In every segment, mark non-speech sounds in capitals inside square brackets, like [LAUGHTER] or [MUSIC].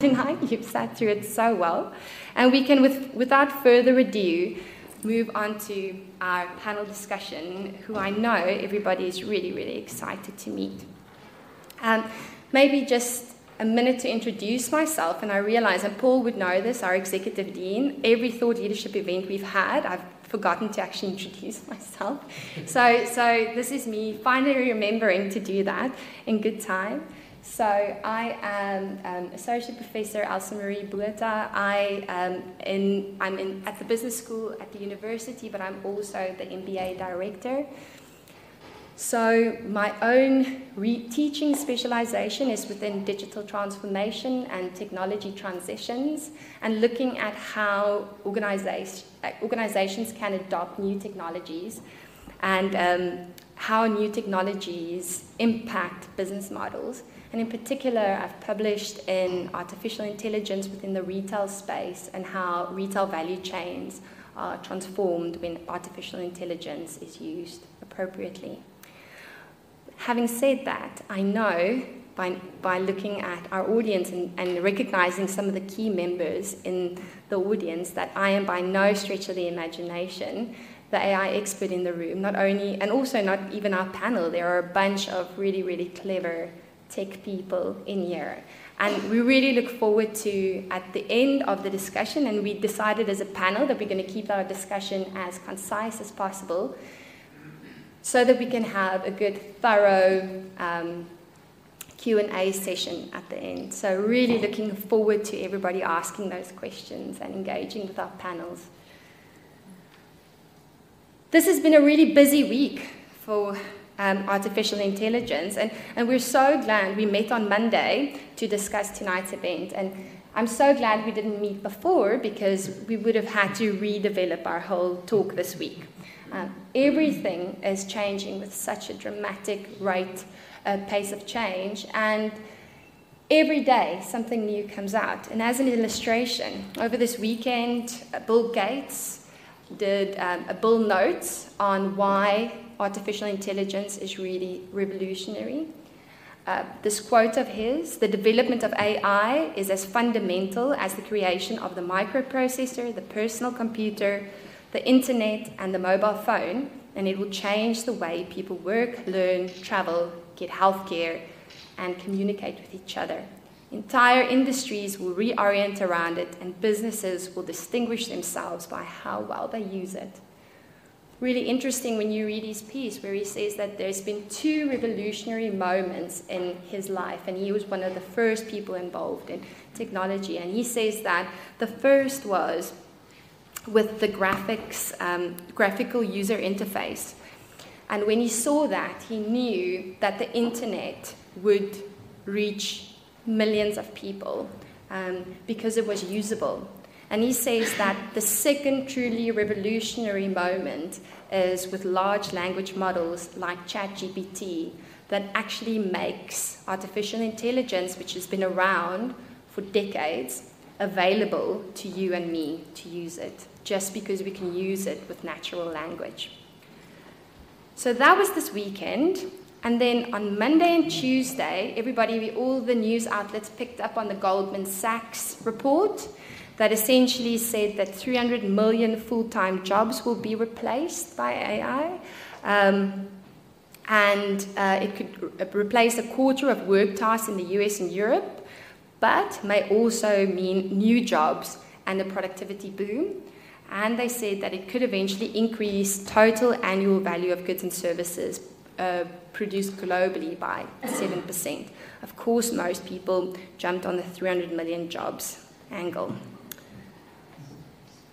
tonight. You've sat through it so well. And we can, with, without further ado, move on to our panel discussion, who I know everybody is really, really excited to meet. Um, maybe just a minute to introduce myself, and I realize, and Paul would know this, our executive dean, every thought leadership event we've had, I've forgotten to actually introduce [LAUGHS] myself. So, so this is me finally remembering to do that in good time. So I am um, Associate Professor Elsamari. I am in, I'm in, at the business school at the university, but I'm also the MBA director. So my own teaching specialization is within digital transformation and technology transitions, and looking at how organization, organizations can adopt new technologies and um, how new technologies impact business models. And in particular, I've published in artificial intelligence within the retail space and how retail value chains are transformed when artificial intelligence is used appropriately. Having said that, I know by, by looking at our audience and, and recognizing some of the key members in the audience that I am by no stretch of the imagination the AI expert in the room, not only, and also not even our panel. There are a bunch of really, really clever tech people in here. And we really look forward to, at the end of the discussion, and we decided as a panel that we're going to keep our discussion as concise as possible so that we can have a good, thorough um, Q&A session at the end. So really looking forward to everybody asking those questions and engaging with our panels. This has been a really busy week for um, artificial intelligence. And, and we're so glad we met on Monday to discuss tonight's event. And I'm so glad we didn't meet before because we would have had to redevelop our whole talk this week. Um, everything is changing with such a dramatic rate, uh, pace of change. And every day something new comes out. And as an illustration, over this weekend, uh, Bill Gates did um, a Bill Notes on why artificial intelligence is really revolutionary. Uh, this quote of his the development of AI is as fundamental as the creation of the microprocessor, the personal computer, the internet, and the mobile phone, and it will change the way people work, learn, travel, get healthcare, and communicate with each other. Entire industries will reorient around it, and businesses will distinguish themselves by how well they use it really interesting when you read his piece where he says that there's been two revolutionary moments in his life and he was one of the first people involved in technology. And he says that the first was with the graphics um, graphical user interface. And when he saw that he knew that the internet would reach millions of people um, because it was usable and he says that the second truly revolutionary moment is with large language models like ChatGPT that actually makes artificial intelligence, which has been around for decades, available to you and me to use it, just because we can use it with natural language. So that was this weekend. And then on Monday and Tuesday, everybody, all the news outlets picked up on the Goldman Sachs report that essentially said that 300 million full time jobs will be replaced by AI. Um, and uh, it could replace a quarter of work tasks in the US and Europe, but may also mean new jobs and a productivity boom. And they said that it could eventually increase total annual value of goods and services uh, produced globally by 7%. Of course, most people jumped on the 300 million jobs angle.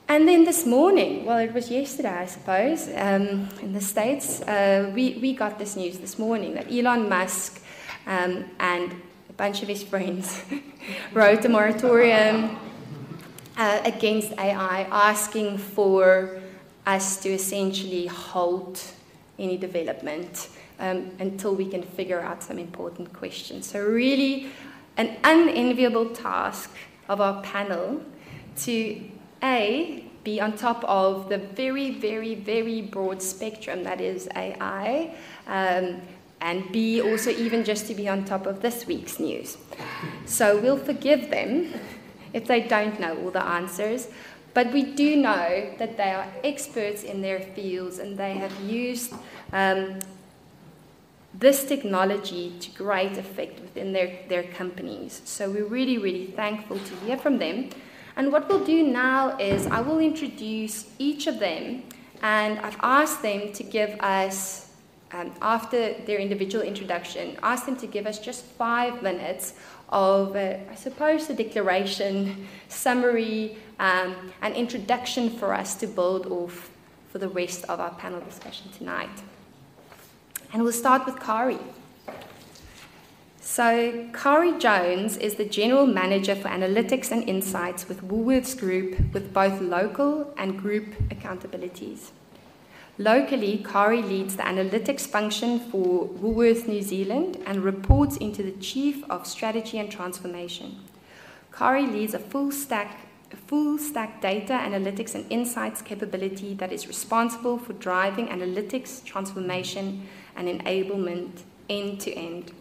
And then this morning, well, it was yesterday, I suppose, um, in the States, uh, we, we got this news this morning that Elon Musk um, and a bunch of his friends [LAUGHS] wrote a moratorium uh, against AI, asking for us to essentially halt any development um, until we can figure out some important questions. So, really, an unenviable task of our panel to a, be on top of the very, very, very broad spectrum that is AI, um, and B, also even just to be on top of this week's news. So we'll forgive them if they don't know all the answers, but we do know that they are experts in their fields and they have used um, this technology to great effect within their, their companies. So we're really, really thankful to hear from them. And what we'll do now is I will introduce each of them, and I've asked them to give us, um, after their individual introduction, ask them to give us just five minutes of, uh, I suppose, a declaration, [LAUGHS] summary, um, an introduction for us to build off for the rest of our panel discussion tonight. And we'll start with Kari. So, Kari Jones is the General Manager for Analytics and Insights with Woolworths Group, with both local and group accountabilities. Locally, Kari leads the analytics function for Woolworths New Zealand and reports into the Chief of Strategy and Transformation. Kari leads a full stack, a full stack data analytics and insights capability that is responsible for driving analytics transformation and enablement end to end.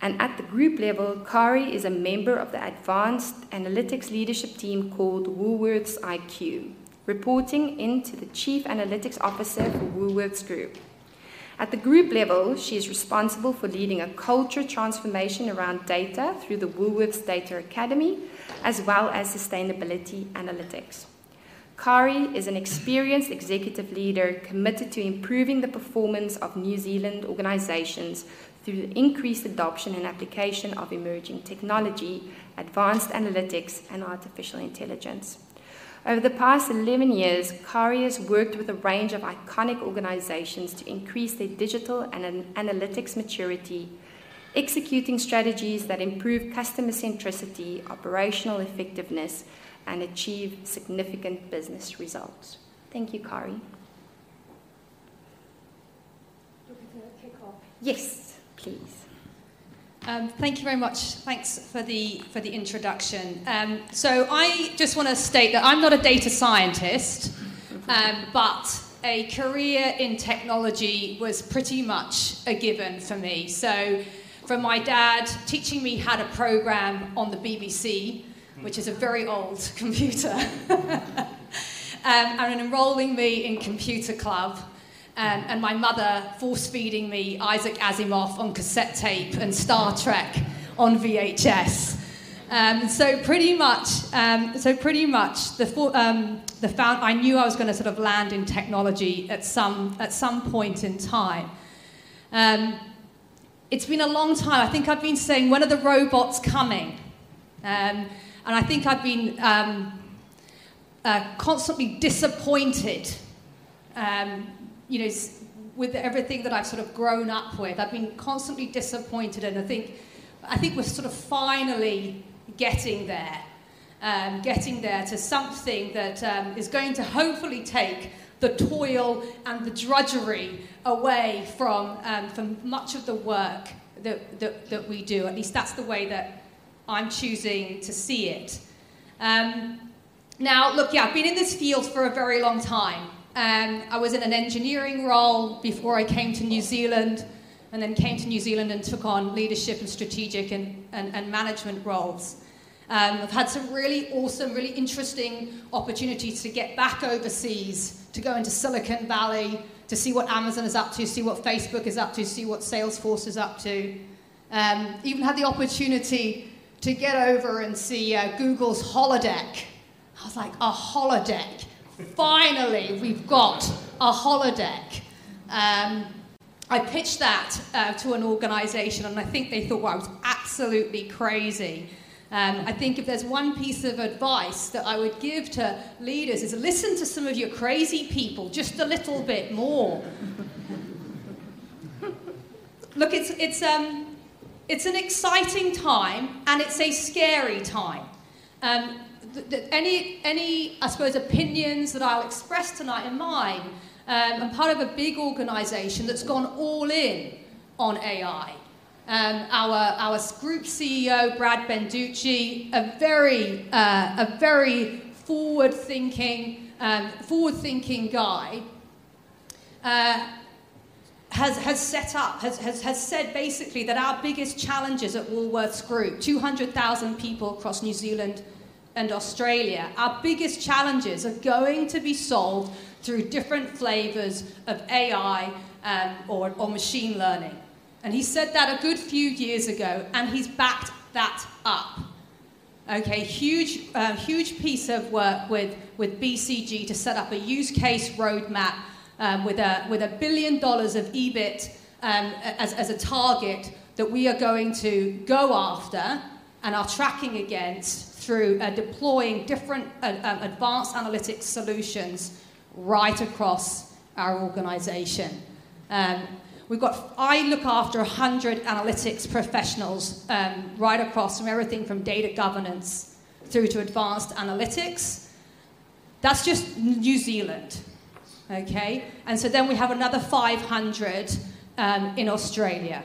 And at the group level, Kari is a member of the advanced analytics leadership team called Woolworths IQ reporting into the Chief Analytics Officer for Woolworths Group. At the group level, she is responsible for leading a culture transformation around data through the Woolworths Data Academy, as well as sustainability analytics. Kari is an experienced executive leader committed to improving the performance of New Zealand organizations through the increased adoption and application of emerging technology, advanced analytics, and artificial intelligence. Over the past 11 years, Kari has worked with a range of iconic organizations to increase their digital and analytics maturity, executing strategies that improve customer centricity, operational effectiveness, and achieve significant business results. Thank you, Kari. Yes, please. Um, thank you very much. Thanks for the for the introduction. Um, so I just want to state that I'm not a data scientist, um, but a career in technology was pretty much a given for me. So, from my dad teaching me how to program on the BBC, which is a very old [LAUGHS] computer, [LAUGHS] um, and enrolling me in computer club um, and my mother force feeding me Isaac Asimov on cassette tape and Star Trek on VHS. Um, so pretty much, um, so pretty much, the um, the found, I knew I was going to sort of land in technology at some at some point in time. Um, it's been a long time. I think I've been saying, when are the robots coming? Um, and I think I've been um, uh, constantly disappointed um, you know, with everything that I've sort of grown up with, I've been constantly disappointed, and I think, I think we're sort of finally getting there, um, getting there to something that um, is going to hopefully take the toil and the drudgery away from, um, from much of the work that, that, that, we do. At least that's the way that I'm choosing to see it. Um, now, look, yeah, I've been in this field for a very long time. Um, I was in an engineering role before I came to New Zealand, and then came to New Zealand and took on leadership and strategic and, and, and management roles. Um, I've had some really awesome, really interesting opportunities to get back overseas, to go into Silicon Valley, to see what Amazon is up to, see what Facebook is up to, see what Salesforce is up to. Um, even had the opportunity to get over and see uh, Google's holodeck. I was like, a holodeck finally, we've got a holodeck. Um, I pitched that uh, to an organization, and I think they thought well, I was absolutely crazy. Um, I think if there's one piece of advice that I would give to leaders is listen to some of your crazy people just a little bit more. Look, it's, it's, um, it's an exciting time and it's a scary time. Um, any, any, I suppose, opinions that I'll express tonight are mine. Um, I'm part of a big organisation that's gone all in on AI. Um, our, our group CEO, Brad Banducci, a very, uh, a very forward-thinking, um, forward-thinking guy, uh, has, has set up, has, has, has said basically that our biggest challenges at Woolworths Group, 200,000 people across New Zealand and Australia, our biggest challenges are going to be solved through different flavors of AI um, or, or machine learning. And he said that a good few years ago, and he's backed that up. Okay, huge, uh, huge piece of work with, with BCG to set up a use case roadmap um, with, a, with a billion dollars of EBIT um, as, as a target that we are going to go after and are tracking against through uh, deploying different uh, um, advanced analytics solutions right across our organization. Um, we've got, I look after 100 analytics professionals um, right across from everything from data governance through to advanced analytics. That's just New Zealand. Okay? And so then we have another 500 um, in Australia.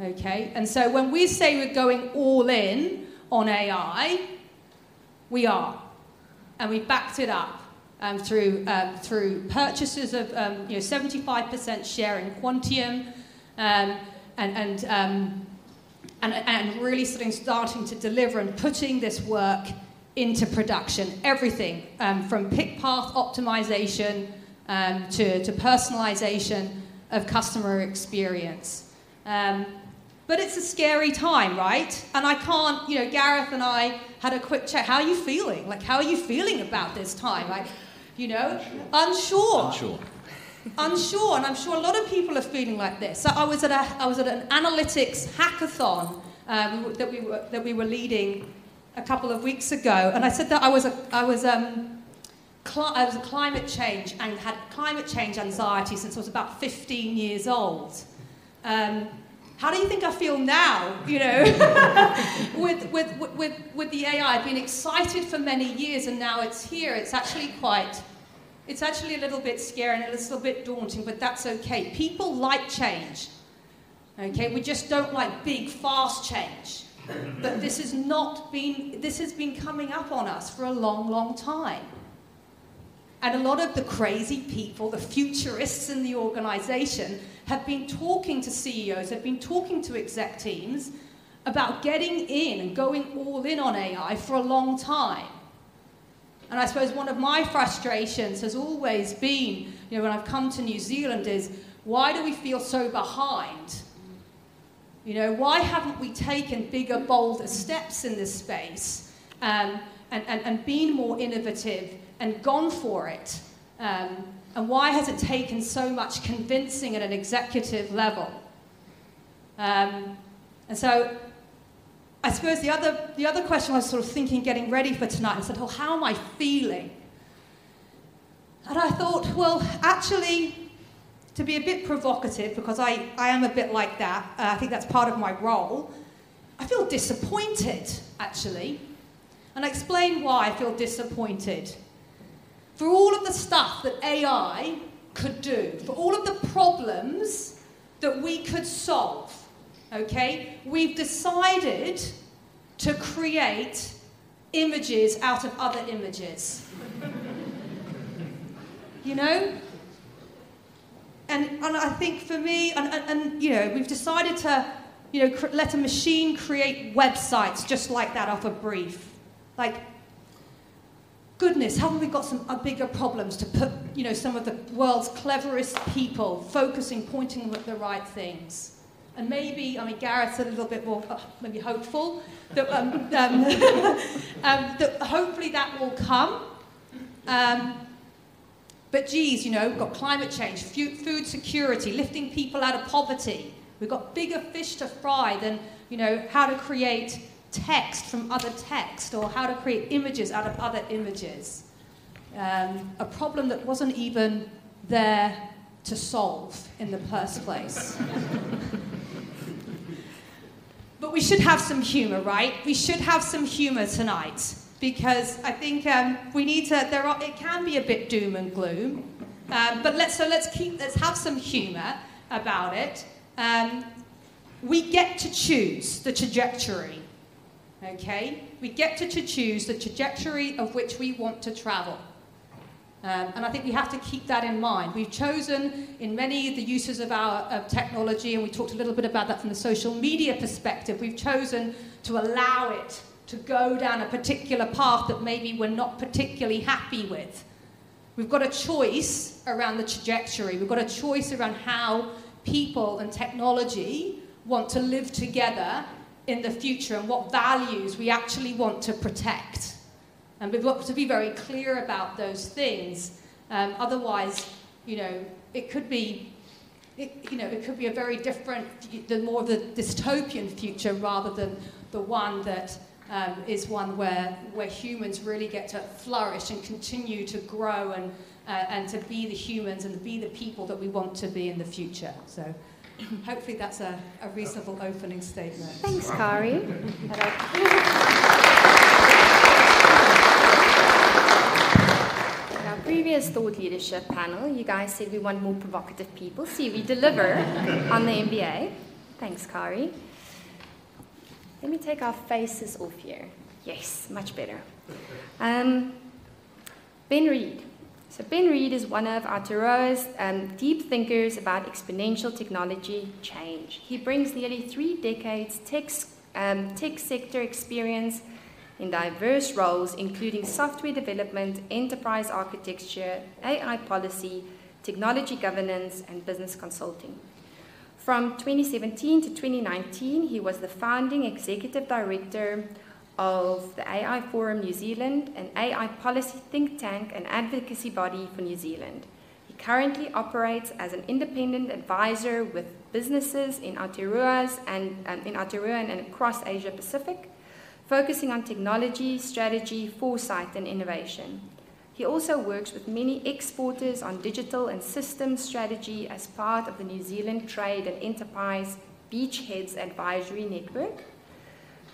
Okay? And so when we say we're going all in on AI, we are. And we backed it up. Um, through, um, through purchases of um, you know, 75% share in Quantium um, and, and, um, and, and really starting, starting to deliver and putting this work into production. Everything um, from pick path optimization to, to personalization of customer experience. But it's a scary time, right? And I can't, you know, Gareth and I had a quick chat. How are you feeling? Like, how are you feeling about this time? Like, you know, unsure. Unsure. unsure, and I'm sure a lot of people are feeling like this. So I was at, a, I was at an analytics hackathon um, that, we were, that we were leading a couple of weeks ago, and I said that I was, a, I was um, cl- I was climate change and had climate change anxiety since I was about 15 years old. Um, how do you think I feel now, you know, [LAUGHS] with, with, with, with the AI? I've been excited for many years and now it's here. It's actually quite, it's actually a little bit scary and a little bit daunting, but that's okay. People like change, okay? We just don't like big, fast change. But this has not been, this has been coming up on us for a long, long time. And a lot of the crazy people, the futurists in the organization, have been talking to CEOs, have been talking to exec teams about getting in and going all in on AI for a long time. And I suppose one of my frustrations has always been, you know, when I've come to New Zealand, is why do we feel so behind? You know, why haven't we taken bigger, bolder steps in this space um, and, and, and been more innovative and gone for it? Um, and why has it taken so much convincing at an executive level? Um, and so I suppose the other, the other question I was sort of thinking, getting ready for tonight, I said, well, how am I feeling? And I thought, well, actually, to be a bit provocative, because I, I am a bit like that, uh, I think that's part of my role, I feel disappointed, actually. And I explain why I feel disappointed for all of the stuff that AI could do, for all of the problems that we could solve, okay, we've decided to create images out of other images. [LAUGHS] you know? And, and I think for me, and, and, and, you know, we've decided to, you know, cr- let a machine create websites just like that off a brief. Like, goodness, haven't we got some uh, bigger problems to put, you know, some of the world's cleverest people focusing, pointing at the right things? And maybe, I mean, Gareth's a little bit more, uh, maybe hopeful, that, um, [LAUGHS] um, [LAUGHS] um, that hopefully that will come. Um, but geez, you know, we've got climate change, food security, lifting people out of poverty. We've got bigger fish to fry than, you know, how to create text from other text or how to create images out of other images. Um, a problem that wasn't even there to solve in the first place. [LAUGHS] but we should have some humor, right? We should have some humor tonight because I think um, we need to. There are. It can be a bit doom and gloom, um, but let's so let's keep. Let's have some humor about it. Um, we get to choose the trajectory Okay? We get to choose the trajectory of which we want to travel. Um, and I think we have to keep that in mind. We've chosen, in many of the uses of our of technology, and we talked a little bit about that from the social media perspective, we've chosen to allow it to go down a particular path that maybe we're not particularly happy with. We've got a choice around the trajectory, we've got a choice around how people and technology want to live together in the future and what values we actually want to protect. And we've got to be very clear about those things. Um, otherwise, you know, it could be, it, you know, it could be a very different, the more of the dystopian future rather than the one that um, is one where, where humans really get to flourish and continue to grow and, uh, and to be the humans and be the people that we want to be in the future. So hopefully that's a, a reasonable opening statement. Thanks, Kari. Our previous thought leadership panel, you guys said we want more provocative people. See, we deliver on the MBA. Thanks, Kari. Let me take our faces off here. Yes, much better. Um, ben Reid. So Ben Reid is one of Aotearoa's um, deep thinkers about exponential technology change. He brings nearly three decades tech, um, tech sector experience in diverse roles, including software development, enterprise architecture, AI policy, technology governance, and business consulting. From 2017 to 2019, he was the founding executive director of the AI Forum New Zealand, an AI policy think tank and advocacy body for New Zealand. He currently operates as an independent advisor with businesses in Aotearoa and um, in Aotearoa and across Asia Pacific focusing on technology, strategy, foresight, and innovation. He also works with many exporters on digital and systems strategy as part of the New Zealand Trade and Enterprise Beachheads Advisory Network.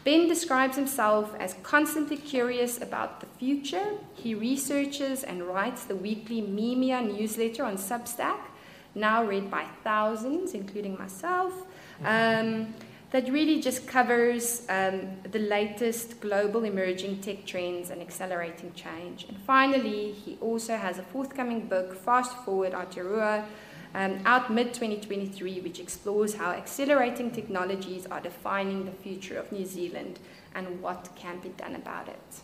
Ben describes himself as constantly curious about the future. He researches and writes the weekly Memia newsletter on Substack, now read by thousands, including myself. Um, that really just covers um, the latest global emerging tech trends and accelerating change. And finally, he also has a forthcoming book, Fast Forward Aotearoa, um, out mid 2023, which explores how accelerating technologies are defining the future of New Zealand and what can be done about it.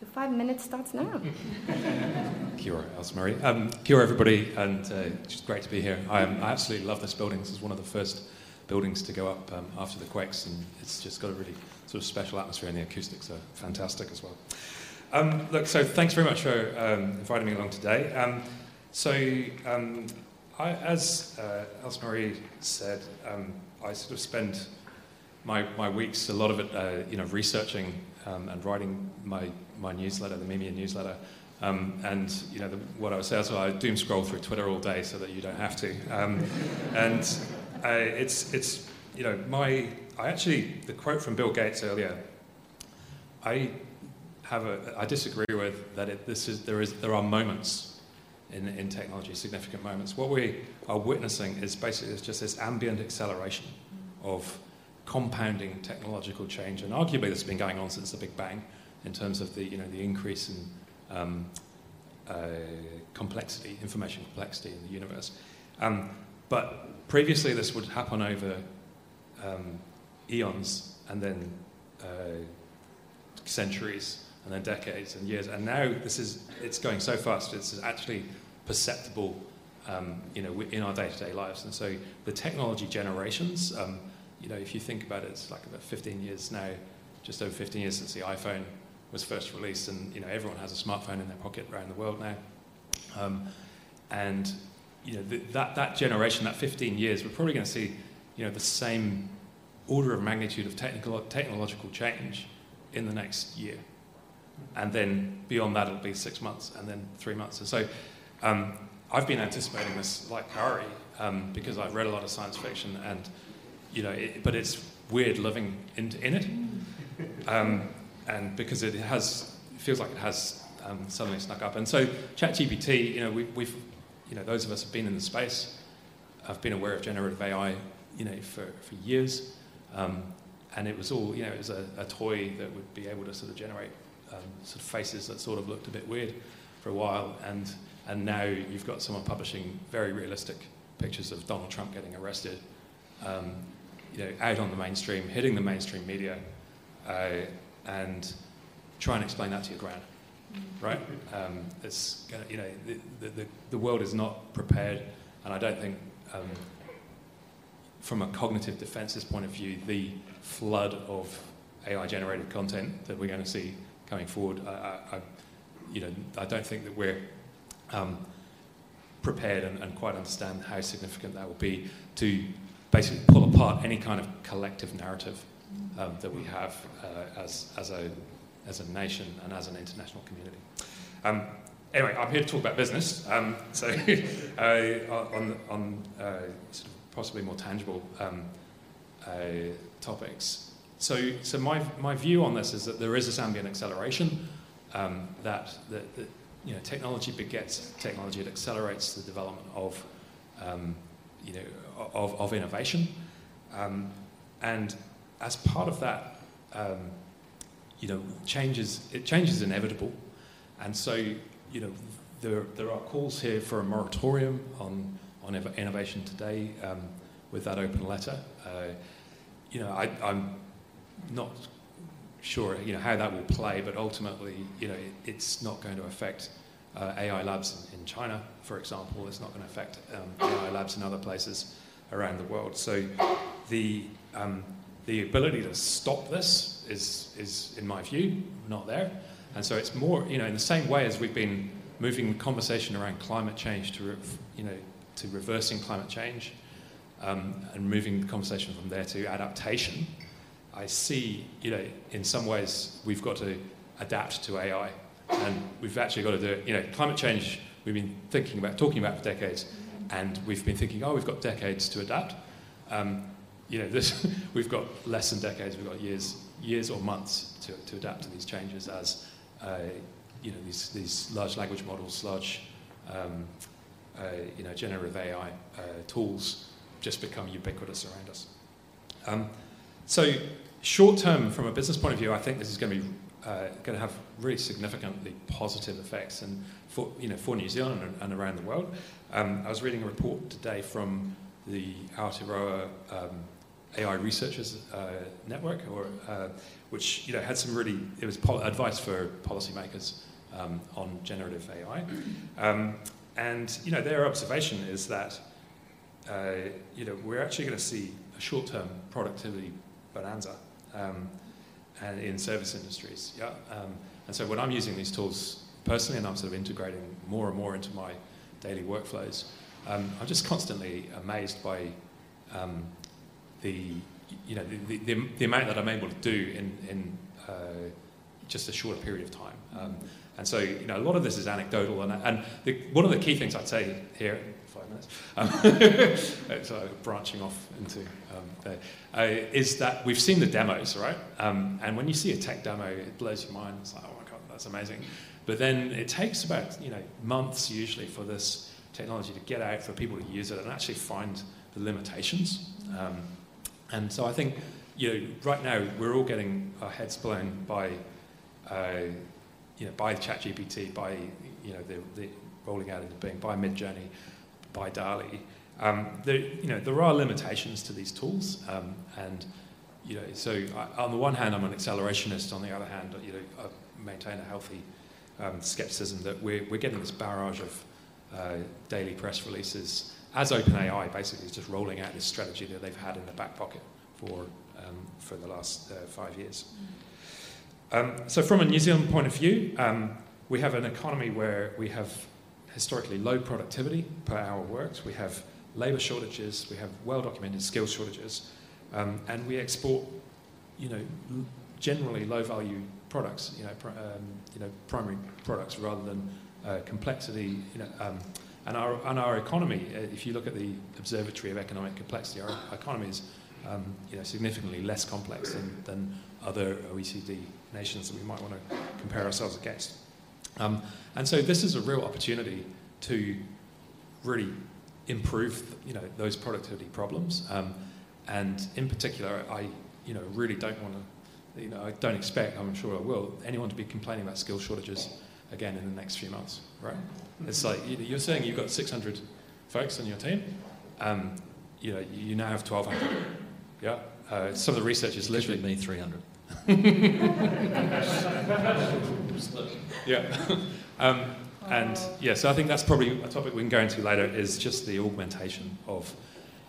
Your five minutes starts now. [LAUGHS] Kia ora, Um, everybody, and uh, it's great to be here. I, um, I absolutely love this building. This is one of the first buildings to go up um, after the quakes, and it's just got a really sort of special atmosphere, and the acoustics are fantastic as well. Um, look, so thanks very much for um, inviting me along today. Um, so, um, I, as uh, Marie said, um, I sort of spend my, my weeks, a lot of it, uh, you know, researching and writing my, my newsletter, the Memia newsletter. Um, and you know the, what I would say is well, I doom scroll through Twitter all day so that you don't have to. Um, [LAUGHS] and uh, it's, it's, you know, my, I actually, the quote from Bill Gates earlier, I have a, I disagree with that it, this is, there, is, there are moments in, in technology, significant moments. What we are witnessing is basically just this ambient acceleration of compounding technological change, and arguably this has been going on since the Big Bang in terms of the, you know, the increase in um, uh, complexity, information complexity in the universe. Um, but previously, this would happen over um, eons and then uh, centuries and then decades and years. And now this is it's going so fast. It's actually perceptible, um, you know, in our day-to-day lives. And so the technology generations, um, you know, if you think about it, it's like about 15 years now, just over 15 years since the iPhone was first released, and you know, everyone has a smartphone in their pocket around the world now. Um, and you know, that, that generation, that 15 years, we're probably going to see, you know, the same order of magnitude of technical, technological change in the next year. And then beyond that, it'll be six months and then three months. And so um, I've been anticipating this like Kari um, because I've read a lot of science fiction and, you know, it, but it's weird living in, in it. Um, and because it has, it feels like it has um, suddenly snuck up. And so ChatGPT, you know, we, we've you know, those of us have been in the space have been aware of generative AI, you know, for, for years. Um, and it was all, you know, it was a, a, toy that would be able to sort of generate um, sort of faces that sort of looked a bit weird. for a while, and and now you've got someone publishing very realistic pictures of Donald Trump getting arrested, um, you know, out on the mainstream, hitting the mainstream media, uh, and try and explain that to your gran, right? Um, it's gonna, you know, the, the, the world is not prepared, and I don't think, um, from a cognitive defenses point of view, the flood of AI-generated content that we're going to see coming forward, I, I, I you know, I don't think that we're um, prepared and, and, quite understand how significant that will be to basically pull apart any kind of collective narrative um, that we have uh, as, as, a, as a nation and as an international community. Um, anyway, I'm here to talk about business. Um, [LAUGHS] so, uh, on, on uh, sort of possibly more tangible um, uh, topics. So, so my, my view on this is that there is this ambient acceleration um, that, that, that you know, technology begets technology. It accelerates the development of, um, you know, of, of innovation. Um, and as part of that, um, you know, changes, it changes inevitable. And so, you know, there, there are calls here for a moratorium on, on innovation today um, with that open letter. Uh, you know, I, I'm not sure you know how that will play, but ultimately, you know, it, it's not going to affect uh, AI labs in, in, China, for example. It's not going to affect um, AI labs in other places around the world. So, the um, the ability to stop this is is, in my view, not there. And so, it's more you know in the same way as we've been moving the conversation around climate change to you know to reversing climate change. Um, and moving the conversation from there to adaptation, I see, you know, in some ways we've got to adapt to AI, and we've actually got to do it. You know, climate change we've been thinking about, talking about for decades, and we've been thinking, oh, we've got decades to adapt. Um, you know, [LAUGHS] this, we've got less than decades, we've got years, years or months to, to adapt to these changes as, uh, you know, these, these large language models, large, um, uh, you know, generative AI uh, tools just become ubiquitous around us. Um, so short term, from a business point of view, I think this is going to be uh, going to have really significantly positive effects and for, you know, for New Zealand and, and around the world. Um, I was reading a report today from the Aotearoa um, AI Researchers uh, Network, or, uh, which you know, had some really, it was advice for policymakers um, on generative AI. Um, and you know, their observation is that uh, you know, we're actually going to see a short-term productivity bonanza um, and in service industries. Yeah? Um, and so when I'm using these tools personally and I'm sort of integrating more and more into my daily workflows, um, I'm just constantly amazed by um, the, you know, the, the, the, amount that I'm able to do in, in uh, just a shorter period of time. Um, and so, you know, a lot of this is anecdotal. And, and the, one of the key things I'd say here, um, [LAUGHS] so branching off into um, there, uh, is that we've seen the demos, right? Um, and when you see a tech demo, it blows your mind. It's like, oh my God, that's amazing. But then it takes about, you know, months usually for this technology to get out, for people to use it and actually find the limitations. Um, and so I think, you know, right now we're all getting our heads blown by uh, you know, by ChatGPT, by you know, the, the rolling out into being, by Midjourney, by DALL-E. Um, there, you know, there are limitations to these tools, um, and you know, so I, on the one hand, I'm an accelerationist. On the other hand, you know, I maintain a healthy um, skepticism that we're, we're getting this barrage of uh, daily press releases as OpenAI basically is just rolling out this strategy that they've had in the back pocket for um, for the last uh, five years. Mm-hmm. Um, so, from a New Zealand point of view, um, we have an economy where we have historically low productivity per hour worked, we have labour shortages, we have well documented skills shortages, um, and we export, you know, generally low value products, you know, pr- um, you know, primary products rather than uh, complexity, you know. Um, and our, and our economy, uh, if you look at the Observatory of Economic Complexity, our economy is um, you know, significantly less complex than, than other OECD nations that we might want to compare ourselves against. Um, and so this is a real opportunity to really improve you know, those productivity problems. Um, and in particular, I you know, really don't want to, you know, I don't expect, I'm sure I will, anyone to be complaining about skill shortages again in the next few months, right? It's like you're saying you've got 600 folks on your team. Um, you know, you now have 1,200. Yeah. Uh, some of the research is literally me 300. [LAUGHS] yeah. um, and yeah, so I think that's probably a topic we can go into later. Is just the augmentation of,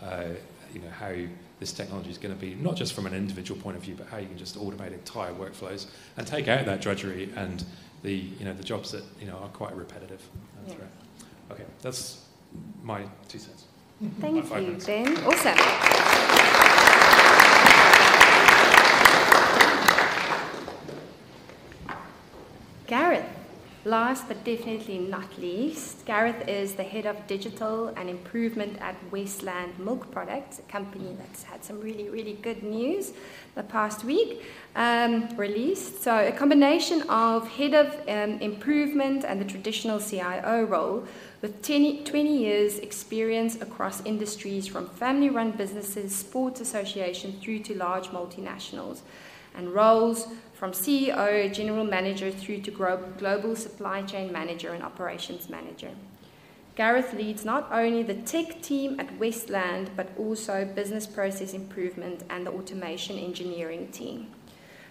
uh, you know, how this technology is going to be not just from an individual point of view, but how you can just automate entire workflows and take out that drudgery and the you know the jobs that you know are quite repetitive. Yeah. Okay, that's my two cents. Thank you, minutes. Ben. Awesome. Gareth. Last but definitely not least, Gareth is the head of digital and improvement at Westland Milk Products, a company that's had some really, really good news the past week um, released. So, a combination of head of um, improvement and the traditional CIO role with 20, 20 years' experience across industries from family run businesses, sports associations, through to large multinationals, and roles from CEO, general manager, through to global supply chain manager and operations manager. Gareth leads not only the tech team at Westland, but also business process improvement and the automation engineering team.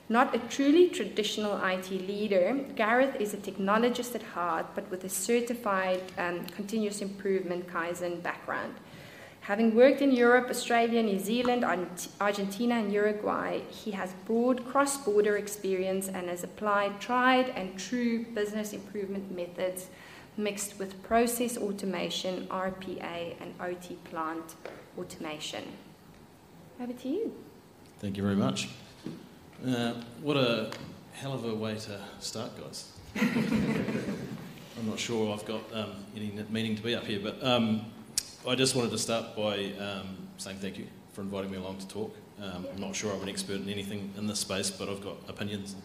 Not a truly traditional IT leader, Gareth is a technologist at heart, but with a certified um, continuous improvement Kaizen background. Having worked in Europe, Australia, New Zealand, Argentina, and Uruguay, he has broad cross border experience and has applied tried and true business improvement methods mixed with process automation, RPA, and OT plant automation. Over to you. Thank you very much. Uh, what a hell of a way to start, guys. [LAUGHS] I'm not sure I've got um, any meaning to be up here, but um, I just wanted to start by um, saying thank you for inviting me along to talk. Um, I'm not sure I'm an expert in anything in this space, but I've got opinions.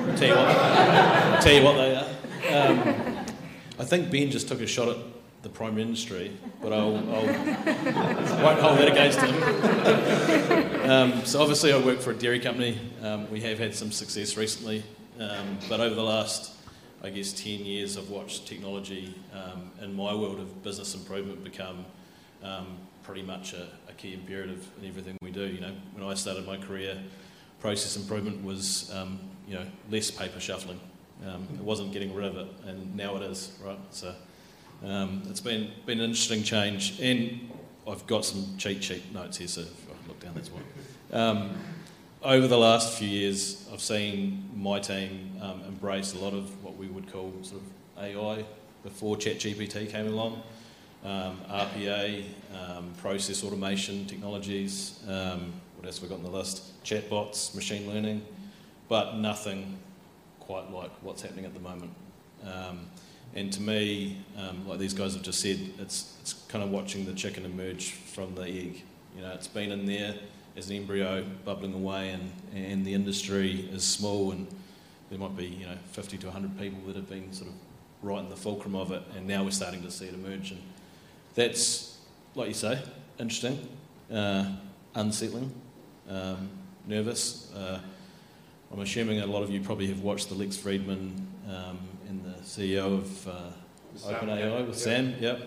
I'll [LAUGHS] tell you what, I'll tell you what they are. Um, I think Ben just took a shot at the prime industry, but I'll, I'll won't hold that against him. Um, so obviously, I work for a dairy company. Um, we have had some success recently, um, but over the last I guess, 10 years, I've watched technology um, in my world of business improvement become um, pretty much a, a, key imperative in everything we do. You know, when I started my career, process improvement was, um, you know, less paper shuffling. Um, it wasn't getting rid of it, and now it is, right? So um, it's been, been an interesting change. And I've got some cheat sheet notes here, so if I look down, that's one. Um, over the last few years, I've seen my team um, embrace a lot of what we would call sort of AI before ChatGPT came along, um, RPA, um, process automation technologies. Um, what else have we got on the list? Chatbots, machine learning, but nothing quite like what's happening at the moment. Um, and to me, um, like these guys have just said, it's it's kind of watching the chicken emerge from the egg. You know, it's been in there as an embryo bubbling away, and, and the industry is small, and there might be you know 50 to 100 people that have been sort of right in the fulcrum of it, and now we're starting to see it emerge, and that's like you say, interesting, uh, unsettling, um, nervous. Uh, I'm assuming a lot of you probably have watched the Lex Fridman um, and the CEO of uh, OpenAI with Sam. Yep.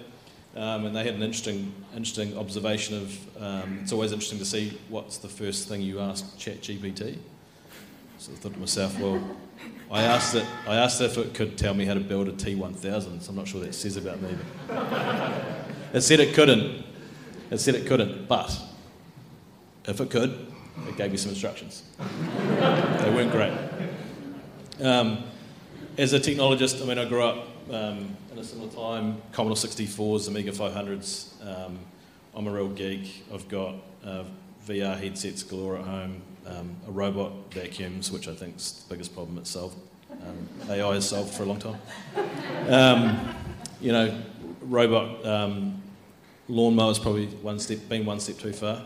Um, and they had an interesting, interesting observation of um, it's always interesting to see what's the first thing you ask ChatGPT. So I thought to myself, well, I asked it. I asked if it could tell me how to build a T1000. So I'm not sure what that says about me. But [LAUGHS] it said it couldn't. It said it couldn't. But if it could, it gave me some instructions. they weren't great. Um, as a technologist, I mean, I grew up um, in a similar time. Commodore 64s, Amiga 500s. Um, I'm a real geek. I've got uh, VR headsets galore at home, um, a robot vacuums, which I think is the biggest problem it's solved. Um, AI has solved for a long time. Um, you know, robot um, lawnmowers probably one step, been one step too far.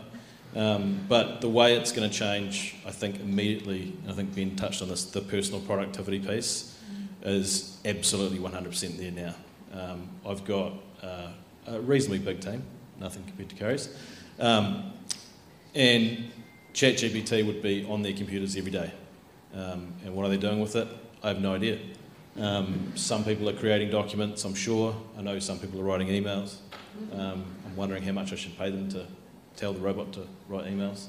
Um, but the way it's going to change, I think immediately, I think Ben touched on this, the personal productivity piece is absolutely 100% there now. Um, I've got uh, a reasonably big team, nothing compared to Kari's. Um, and ChatGPT would be on their computers every day. Um, and what are they doing with it? I have no idea. Um, some people are creating documents, I'm sure. I know some people are writing emails. Um, I'm wondering how much I should pay them to tell the robot to write emails.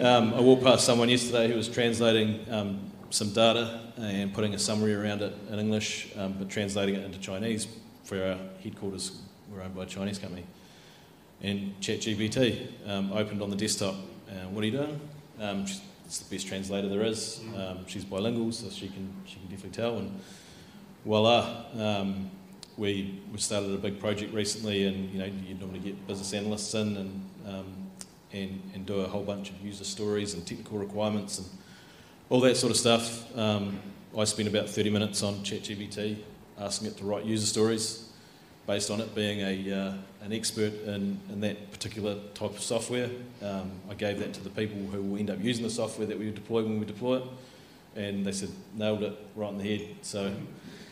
Um, I walked past someone yesterday who was translating um, some data and putting a summary around it in English, um, but translating it into Chinese for our headquarters. We're owned by a Chinese company. And ChatGPT opened on the desktop. Uh, what are you doing? Um, it's the best translator there is. Um, she's bilingual, so she can she can definitely tell. And voila, um, we we started a big project recently, and you know you normally get business analysts in and um, and and do a whole bunch of user stories and technical requirements and all that sort of stuff. Um, I spent about 30 minutes on ChatGPT asking it to write user stories based on it being a, uh, an expert in, in that particular type of software. Um, I gave that to the people who will end up using the software that we deploy when we deploy it, and they said, nailed it right in the head. So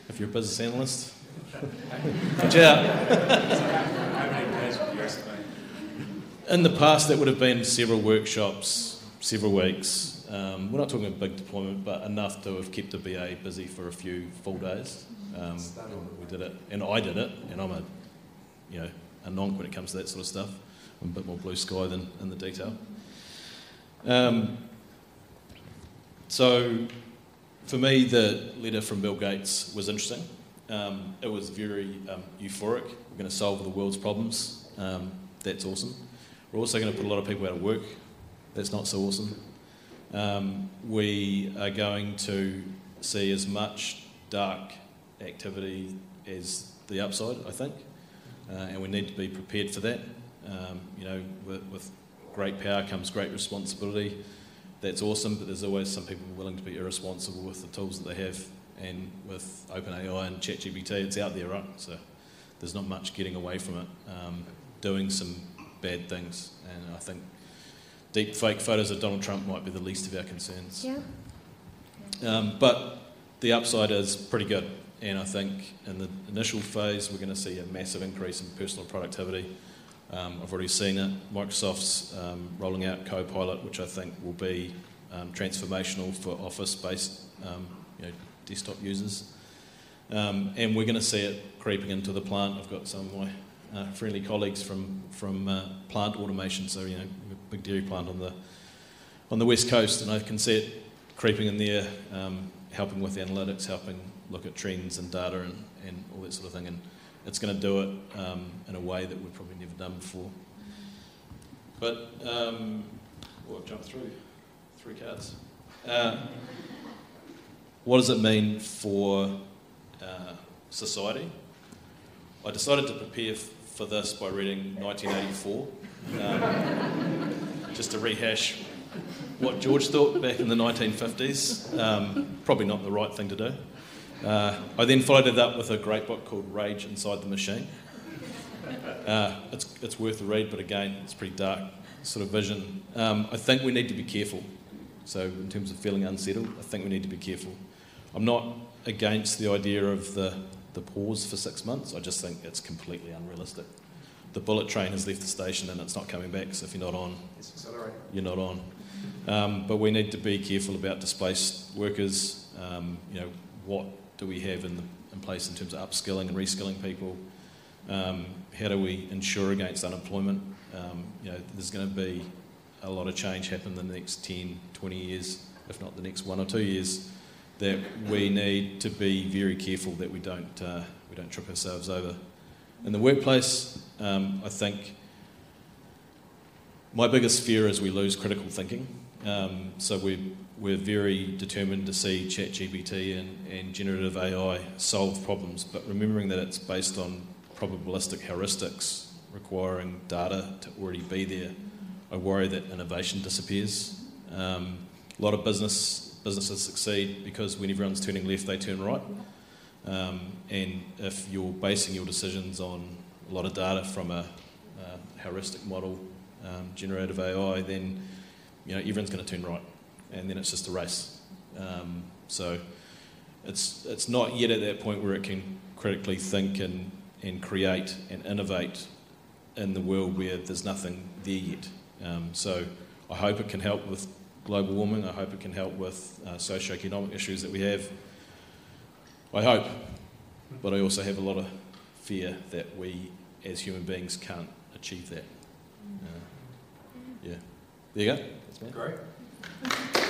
if you're a business analyst, [LAUGHS] watch out. In the past, that would have been several workshops, several weeks, um, we're not talking a big deployment, but enough to have kept the BA busy for a few full days. Um, we did it, and I did it, and I'm a, you know, a nonc when it comes to that sort of stuff. I'm a bit more blue sky than in the detail. Um, so, for me, the letter from Bill Gates was interesting. Um, it was very um, euphoric. We're going to solve the world's problems. Um, that's awesome. We're also going to put a lot of people out of work. That's not so awesome. Um, we are going to see as much dark activity as the upside, I think, and we need to be prepared for that. Um, you know, with, with, great power comes great responsibility. That's awesome, but there's always some people willing to be irresponsible with the tools that they have, and with OpenAI and ChatGPT, it's out there, right? So there's not much getting away from it. Um, doing some bad things, and I think deep fake photos of Donald Trump might be the least of our concerns. Yeah. Um, but the upside is pretty good. And I think in the initial phase, we're going to see a massive increase in personal productivity. Um, I've already seen it. Microsoft's um, rolling out Copilot, which I think will be um, transformational for office-based um, you know, desktop users. Um, and we're going to see it creeping into the plant. I've got some of my uh, friendly colleagues from from uh, plant automation. So you know, big dairy plant on the on the west coast, and I can see it creeping in there, um, helping with analytics, helping look at trends and data and, and all that sort of thing. And it's going to do it um, in a way that we've probably never done before. But um, well, I've jumped through three cards. Uh, what does it mean for uh, society? I decided to prepare for this by reading 1984, um, just to rehash what George thought back in the 1950s. Um, probably not the right thing to do. Uh, I then followed it up with a great book called Rage Inside the Machine. Uh, it's, it's worth a read, but again, it's pretty dark sort of vision. Um, I think we need to be careful. So, in terms of feeling unsettled, I think we need to be careful. I'm not against the idea of the, the pause for six months, I just think it's completely unrealistic the bullet train has left the station and it's not coming back. So if you're not on, you're not on. Um, but we need to be careful about displaced workers. Um, you know, what do we have in, the, in place in terms of upskilling and reskilling people? Um, how do we ensure against unemployment? Um, you know, there's going to be a lot of change happen in the next 10, 20 years, if not the next one or two years, that we need to be very careful that we don't, uh, we don't trip ourselves over. In the workplace, um, I think my biggest fear is we lose critical thinking. Um, so we're, we're very determined to see ChatGPT and, and generative AI solve problems, but remembering that it's based on probabilistic heuristics requiring data to already be there, I worry that innovation disappears. Um, a lot of business businesses succeed because when everyone's turning left, they turn right. Um, and if you're basing your decisions on a lot of data from a, a heuristic model, um, generative AI, then you know everyone's going to turn right, and then it's just a race. Um, so it's it's not yet at that point where it can critically think and and create and innovate in the world where there's nothing there yet. Um, so I hope it can help with global warming. I hope it can help with uh, socio-economic issues that we have. I hope, but I also have a lot of fear that we as human beings can't achieve that. Uh, yeah. There you go. That's. Great. [LAUGHS]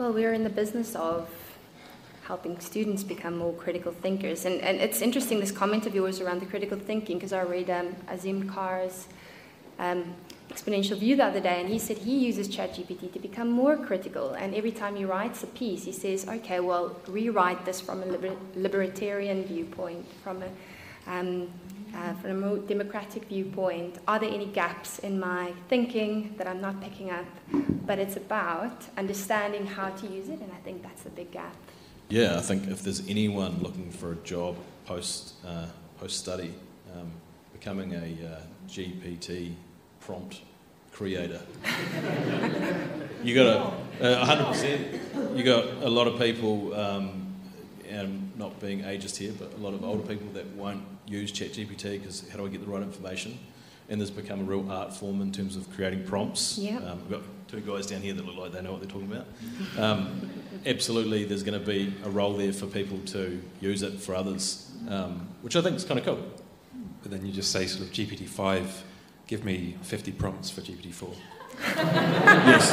Well, we're in the business of helping students become more critical thinkers. And, and it's interesting, this comment of yours around the critical thinking, because I read um, Azeem Azhar's um, exponential view the other day, and he said he uses ChatGPT to become more critical. And every time he writes a piece, he says, okay, well, rewrite this from a liber- libertarian viewpoint, from a um, uh, from a more democratic viewpoint, are there any gaps in my thinking that I'm not picking up? But it's about understanding how to use it, and I think that's the big gap. Yeah, I think if there's anyone looking for a job post uh, post study, um, becoming a uh, GPT prompt creator, [LAUGHS] you got a hundred percent. You got a lot of people, um, and not being ageist here, but a lot of older people that won't use ChatGPT because how do I get the right information? And there's become a real art form in terms of creating prompts. Yeah. Um, we've got two guys down here that look like they know what they're talking about. Um, absolutely, there's going to be a role there for people to use it for others, um, which I think is kind of cool. But then you just say sort of GPT-5, give me 50 prompts for GPT-4. [LAUGHS] yes.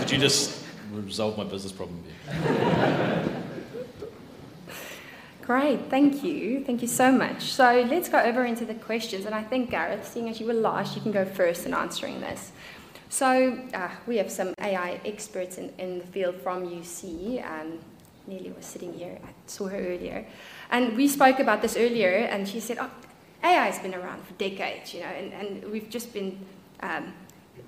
Did you just resolve my business problem here? Great, thank you. Thank you so much. So let's go over into the questions. And I think, Gareth, seeing as you were last, you can go first in answering this. So uh, we have some AI experts in, in the field from UC. Um, Nelly was sitting here. I saw her earlier. And we spoke about this earlier, and she said, oh, AI has been around for decades, you know, and, and we've just been, um,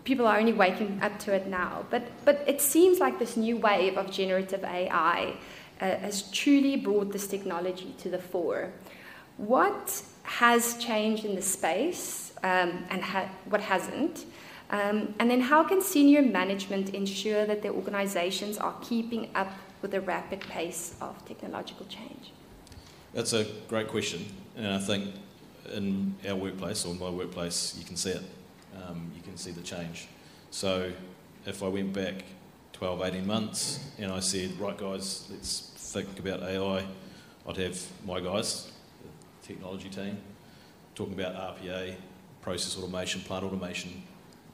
people are only waking up to it now. But, but it seems like this new wave of generative AI has truly brought this technology to the fore. What has changed in the space um, and ha- what hasn't? Um, and then, how can senior management ensure that their organizations are keeping up with the rapid pace of technological change? That's a great question, and I think in our workplace or my workplace, you can see it. Um, you can see the change. So, if I went back 12, 18 months, and I said, right, guys, let's think about AI, I'd have my guys, the technology team, talking about RPA, process automation, plant automation.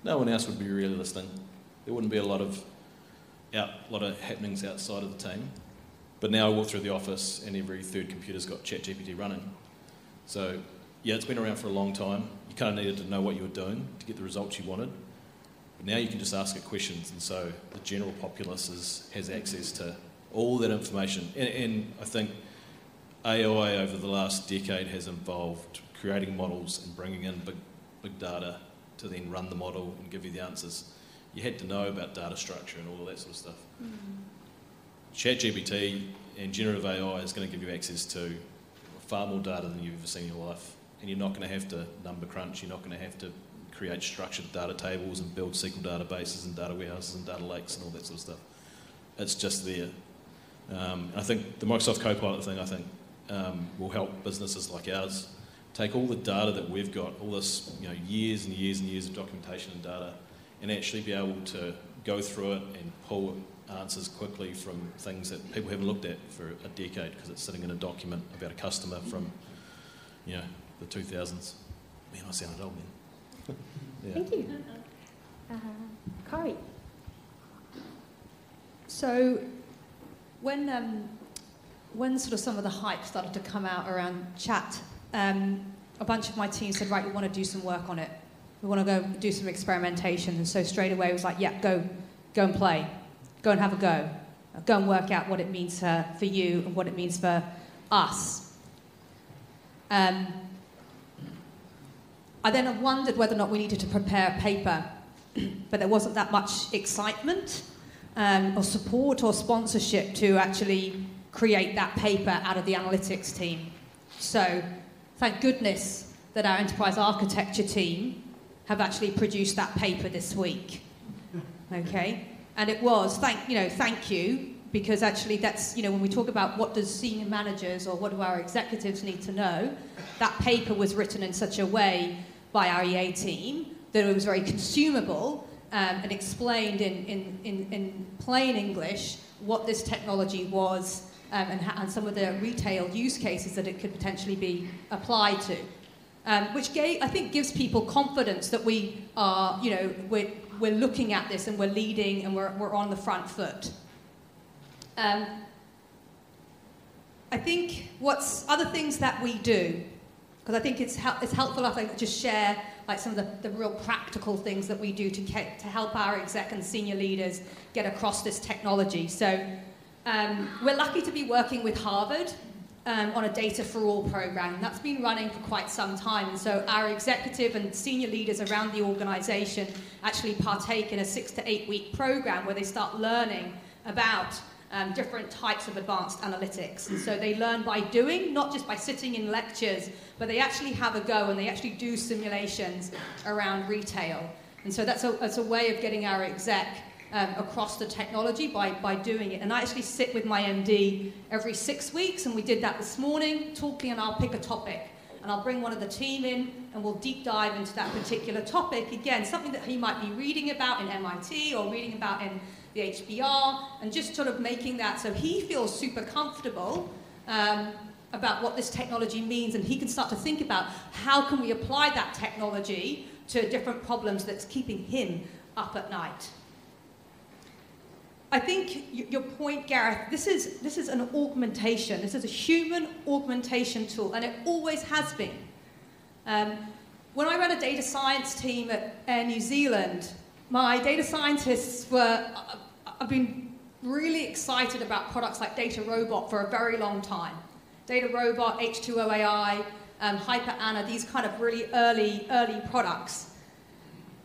No one else would be really listening. There wouldn't be a lot of out, lot of happenings outside of the team. But now I walk through the office, and every third computer's got ChatGPT running. So, yeah, it's been around for a long time. You kind of needed to know what you were doing to get the results you wanted. Now you can just ask it questions, and so the general populace is, has access to all that information. And, and, I think AI over the last decade has involved creating models and bringing in big, big data to then run the model and give you the answers. You had to know about data structure and all of that sort of stuff. Mm-hmm. ChatGPT and generative AI is going to give you access to far more data than you've ever seen in your life. And you're not going to have to number crunch, you're not going to have to create structured data tables and build SQL databases and data warehouses and data lakes and all that sort of stuff. It's just there. Um, I think the Microsoft Copilot thing, I think, um, will help businesses like ours take all the data that we've got, all this, you know, years and years and years of documentation and data, and actually be able to go through it and pull answers quickly from things that people haven't looked at for a decade because it's sitting in a document about a customer from, you know, the 2000s. Man, I sounded old then. Yeah. Thank you. Uh, Kari. So, when um, when sort of some of the hype started to come out around chat, um, a bunch of my team said, right, we want to do some work on it. We want to go do some experimentation. And so straight away it was like, yeah, go, go and play. Go and have a go. Go and work out what it means for, for you and what it means for us. Um, I then wondered whether or not we needed to prepare a paper, [CLEARS THROAT] but there wasn't that much excitement um, or support or sponsorship to actually create that paper out of the analytics team. So, thank goodness that our enterprise architecture team have actually produced that paper this week. Okay? And it was, thank, you know, thank you, because actually that's, you know, when we talk about what does senior managers or what do our executives need to know, that paper was written in such a way by our EA team that it was very consumable um, and explained in, in, in, in, plain English what this technology was um, and, and, some of the retail use cases that it could potentially be applied to. Um, which gave, I think gives people confidence that we are, you know, we're, we're looking at this and we're leading and we're, we're on the front foot. Um, I think what's other things that we do, because I think it's, it's helpful if I just share like some of the, the real practical things that we do to, ke- to help our exec and senior leaders get across this technology. So um, we're lucky to be working with Harvard um, on a Data for All program. That's been running for quite some time. And so our executive and senior leaders around the organization actually partake in a six to eight week program where they start learning about um, different types of advanced analytics. And so they learn by doing, not just by sitting in lectures, but they actually have a go and they actually do simulations around retail. And so that's a, that's a way of getting our exec um, across the technology by, by doing it. And I actually sit with my MD every six weeks, and we did that this morning, talking, and I'll pick a topic. And I'll bring one of the team in, and we'll deep dive into that particular topic. Again, something that he might be reading about in MIT or reading about in the HBR, and just sort of making that so he feels super comfortable um, about what this technology means, and he can start to think about how can we apply that technology to different problems that's keeping him up at night. I think your point, Gareth, this is, this is an augmentation. This is a human augmentation tool, and it always has been. Um, when I ran a data science team at Air New Zealand, my data scientists were, I've been really excited about products like DataRobot for a very long time. DataRobot, H2O um, HyperAnna, these kind of really early, early products.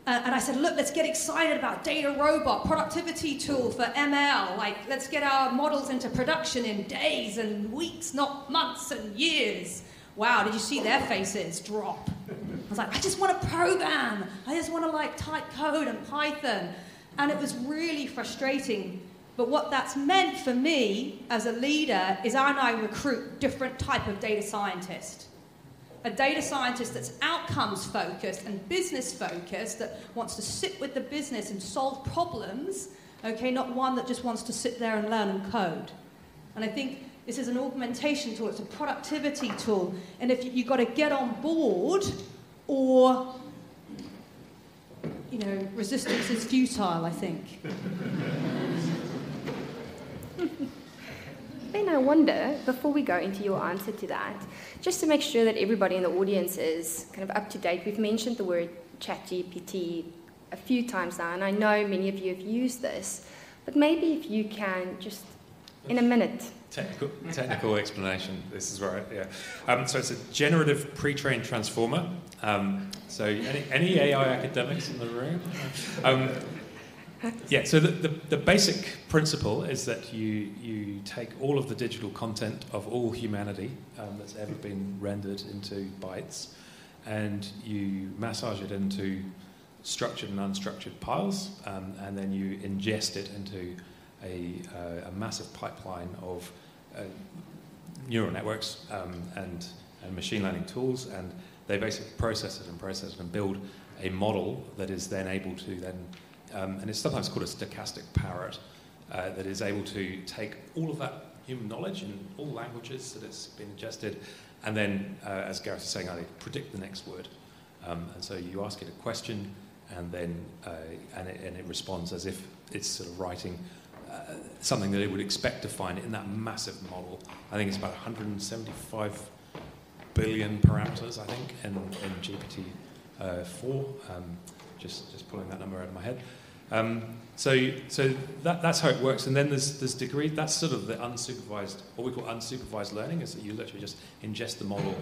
Uh, and I said, look, let's get excited about DataRobot, productivity tool for ML. Like, let's get our models into production in days and weeks, not months and years. Wow, did you see their faces drop? I was like, I just want to program. I just want to like type code and Python. And it was really frustrating. But what that's meant for me as a leader is I now recruit different type of data scientist a data scientist that's outcomes focused and business focused, that wants to sit with the business and solve problems, okay, not one that just wants to sit there and learn and code. And I think this is an augmentation tool, it's a productivity tool. And if you, you've got to get on board, or, you know, resistance is futile, I think. Then I wonder, before we go into your answer to that, just to make sure that everybody in the audience is kind of up to date, we've mentioned the word ChatGPT a few times now, and I know many of you have used this, but maybe if you can just in a minute. Technical, technical explanation. This is right. Yeah. Um, so it's a generative pre-trained transformer. Um, so any, any AI academics in the room? Um, yeah, so the, the, the, basic principle is that you, you take all of the digital content of all humanity um, that's ever been rendered into bytes and you massage it into structured and unstructured piles um, and then you ingest it into a, uh, a massive pipeline of uh, neural networks um, and, and machine learning tools and they basically process it and process it and build a model that is then able to then um, and it's sometimes called a stochastic parrot, uh, that is able to take all of that human knowledge in all languages that it's been ingested, and then, uh, as Gareth was saying earlier, predict the next word. Um, and so you ask it a question, and then uh, and, it, and, it, responds as if it's sort of writing something that it would expect to find in that massive model. I think it's about 175 billion parameters, I think, in, in GPT-4. Uh, um, just, just pulling that number out of my head. Um, so so that, that's how it works. And then there's, there's degree, that's sort of the unsupervised, what we call unsupervised learning, is that you literally just ingest the model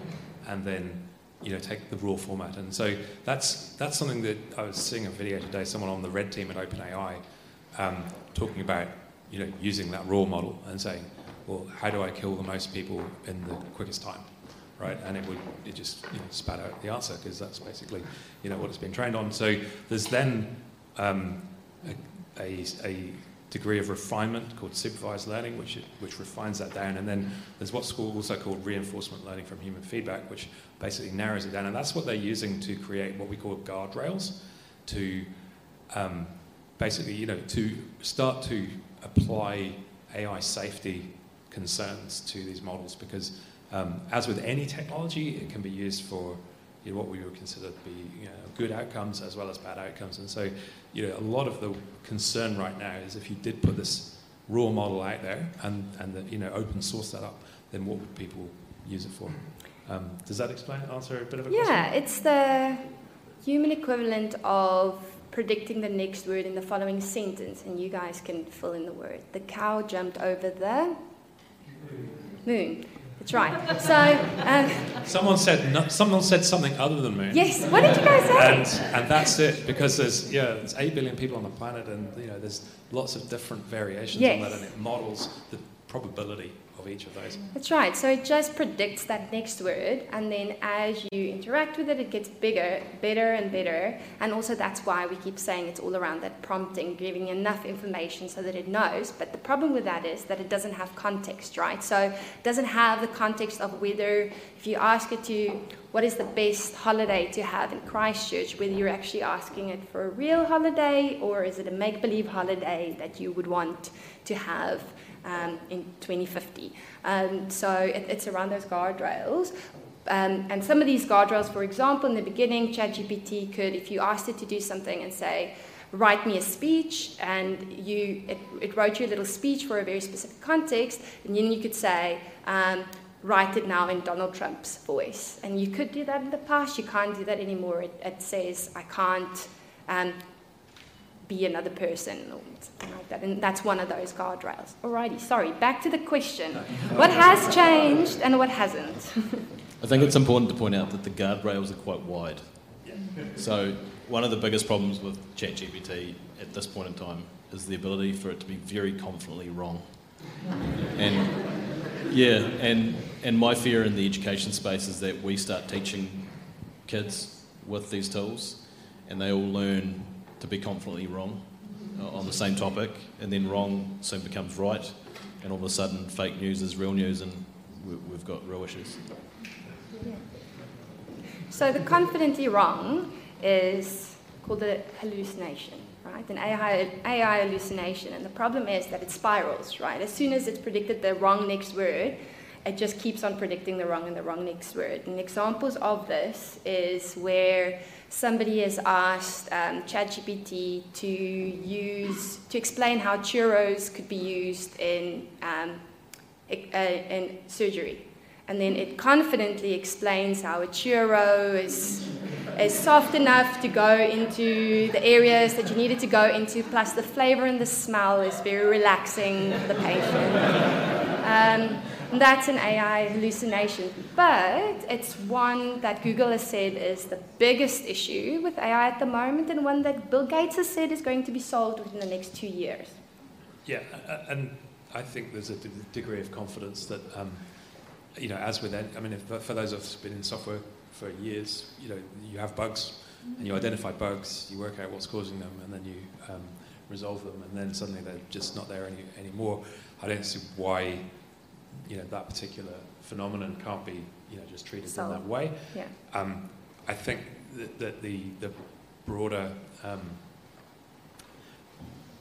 and then you know, take the raw format. And so that's, that's something that I was seeing a video today, someone on the red team at OpenAI um, talking about you know, using that raw model and saying, well, how do I kill the most people in the quickest time? right? And it would it just you know, spat out the answer because that's basically you know what it's been trained on. So there's then um, a, a, a, degree of refinement called supervised learning, which which refines that down, and then there's what's also called reinforcement learning from human feedback, which basically narrows it down, and that's what they're using to create what we call guardrails to um, basically, you know, to start to apply AI safety concerns to these models because, um, as with any technology, it can be used for you know, what we would consider to be you know, good outcomes as well as bad outcomes. And so, you know, a lot of the concern right now is if you did put this raw model out there and, and the, you know, open source that up, then what would people use it for? Um, does that explain, answer a bit of a yeah, question? Yeah, it's the human equivalent of predicting the next word in the following sentence, and you guys can fill in the word. The cow jumped over the moon. That's right. So um, someone said no, someone said something other than moon. Yes. What did you guys say? And and that's it because there's yeah there's eight billion people on the planet and you know there's lots of different variations yes. on that and it models the probability each of those. That's right. So it just predicts that next word, and then as you interact with it, it gets bigger, better, and better. And also, that's why we keep saying it's all around that prompting, giving enough information so that it knows. But the problem with that is that it doesn't have context, right? So it doesn't have the context of whether, if you ask it to, what is the best holiday to have in Christchurch, whether you're actually asking it for a real holiday or is it a make believe holiday that you would want to have um, in 2050. Um, so it, it's around those guardrails. Um, and some of these guardrails, for example, in the beginning, ChatGPT could, if you asked it to do something and say, write me a speech, and you, it, it wrote you a little speech for a very specific context, and then you could say, um, write it now in Donald Trump's voice. And you could do that in the past, you can't do that anymore. It, it says, I can't um, be another person or something like that. And that's one of those guardrails. Alrighty, sorry, back to the question. [LAUGHS] What has changed and what hasn't? [LAUGHS] I think it's important to point out that the guardrails are quite wide. So one of the biggest problems with ChatGPT at this point in time is the ability for it to be very confidently wrong. And yeah, and and my fear in the education space is that we start teaching kids with these tools and they all learn to be confidently wrong uh, on the same topic, and then wrong soon becomes right, and all of a sudden fake news is real news, and we've got real issues. So the confidently wrong is called a hallucination, right? An AI, AI hallucination, and the problem is that it spirals, right? As soon as it's predicted the wrong next word, it just keeps on predicting the wrong and the wrong next word. And examples of this is where somebody has asked um, ChatGPT to use to explain how churros could be used in um, uh, in surgery, and then it confidently explains how a churro is is soft enough to go into the areas that you need it to go into. Plus, the flavor and the smell is very relaxing for the patient. Um, that's an AI hallucination, but it's one that Google has said is the biggest issue with AI at the moment, and one that Bill Gates has said is going to be solved within the next two years. Yeah, and I think there's a degree of confidence that, um, you know, as with, I mean, if, for those of us who've been in software for years, you know, you have bugs, and you identify bugs, you work out what's causing them, and then you um, resolve them, and then suddenly they're just not there any, anymore. I don't see why you know, that particular phenomenon can't be, you know, just treated so, in that way. Yeah. Um, I think that, that, the, the broader, um,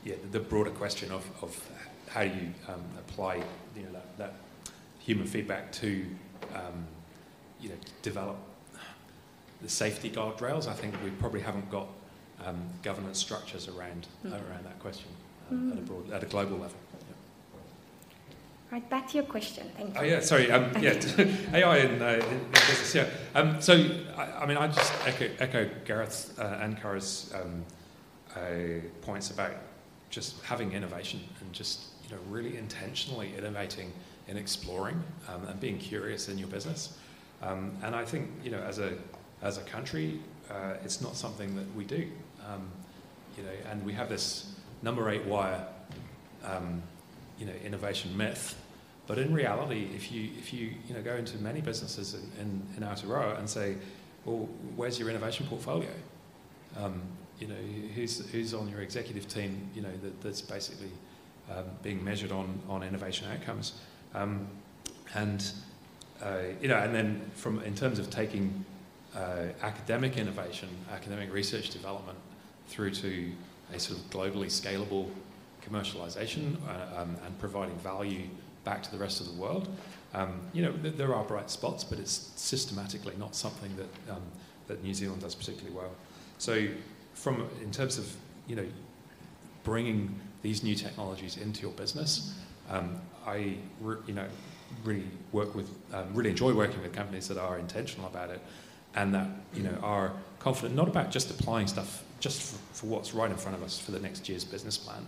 yeah, the broader question of, of how do you um, apply, you know, that, that human feedback to, um, you know, develop the safety guardrails. I think we probably haven't got um, governance structures around mm. around that question mm. at, a broad, at a global level. Right, back to your question. Thank you. Oh, yeah, sorry. Um, yeah, AI [LAUGHS] in, uh, in, business, yeah. Um, so, I, I, mean, I just echo, echo Gareth uh, and Kari's um, uh, points about just having innovation and just, you know, really intentionally innovating and exploring um, and being curious in your business. Um, and I think, you know, as a, as a country, uh, it's not something that we do. Um, you know, and we have this number eight wire you know, innovation myth but in reality, if you, if you, you know, go into many businesses in, in, in Aotearoa and say, well, where's your innovation portfolio? Um, you know, who's, who's on your executive team, you know, that, that's basically um, being measured on, on innovation outcomes. Um, and, uh, you know, and then from, in terms of taking uh, academic innovation, academic research development through to a sort of globally scalable commercialization uh, um, and providing value back to the rest of the world. Um, you know, th- there are bright spots, but it's systematically not something that um, that New Zealand does particularly well. So, from in terms of you know bringing these new technologies into your business, um, I you know really work with um, really enjoy working with companies that are intentional about it and that you know are confident not about just applying stuff just for, for what's right in front of us for the next year's business plan,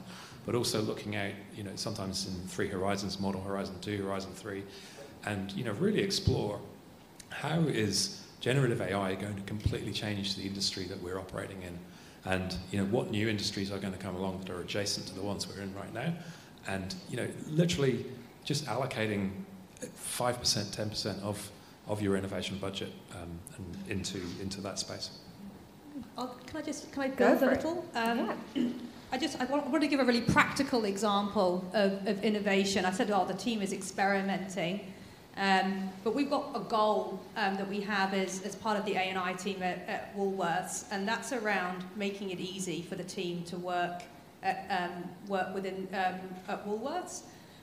but also looking out you know sometimes in three horizons, model horizon two, horizon three, and you know really explore how is generative AI going to completely change the industry that we're operating in, and you know what new industries are going to come along that are adjacent to the ones we're in right now, and you know literally just allocating five percent, ten percent of of your innovation budget um, and into into that space. I'll, can I just can I Go build a little? Um, Yeah. [CLEARS THROAT] I just I want, to give a really practical example of, of innovation. I said, oh, the team is experimenting, um, but we've got a goal um, that we have as, as part of the A&I team at, at Woolworths, and that's around making it easy for the team to work at, um, work within um, at Woolworths.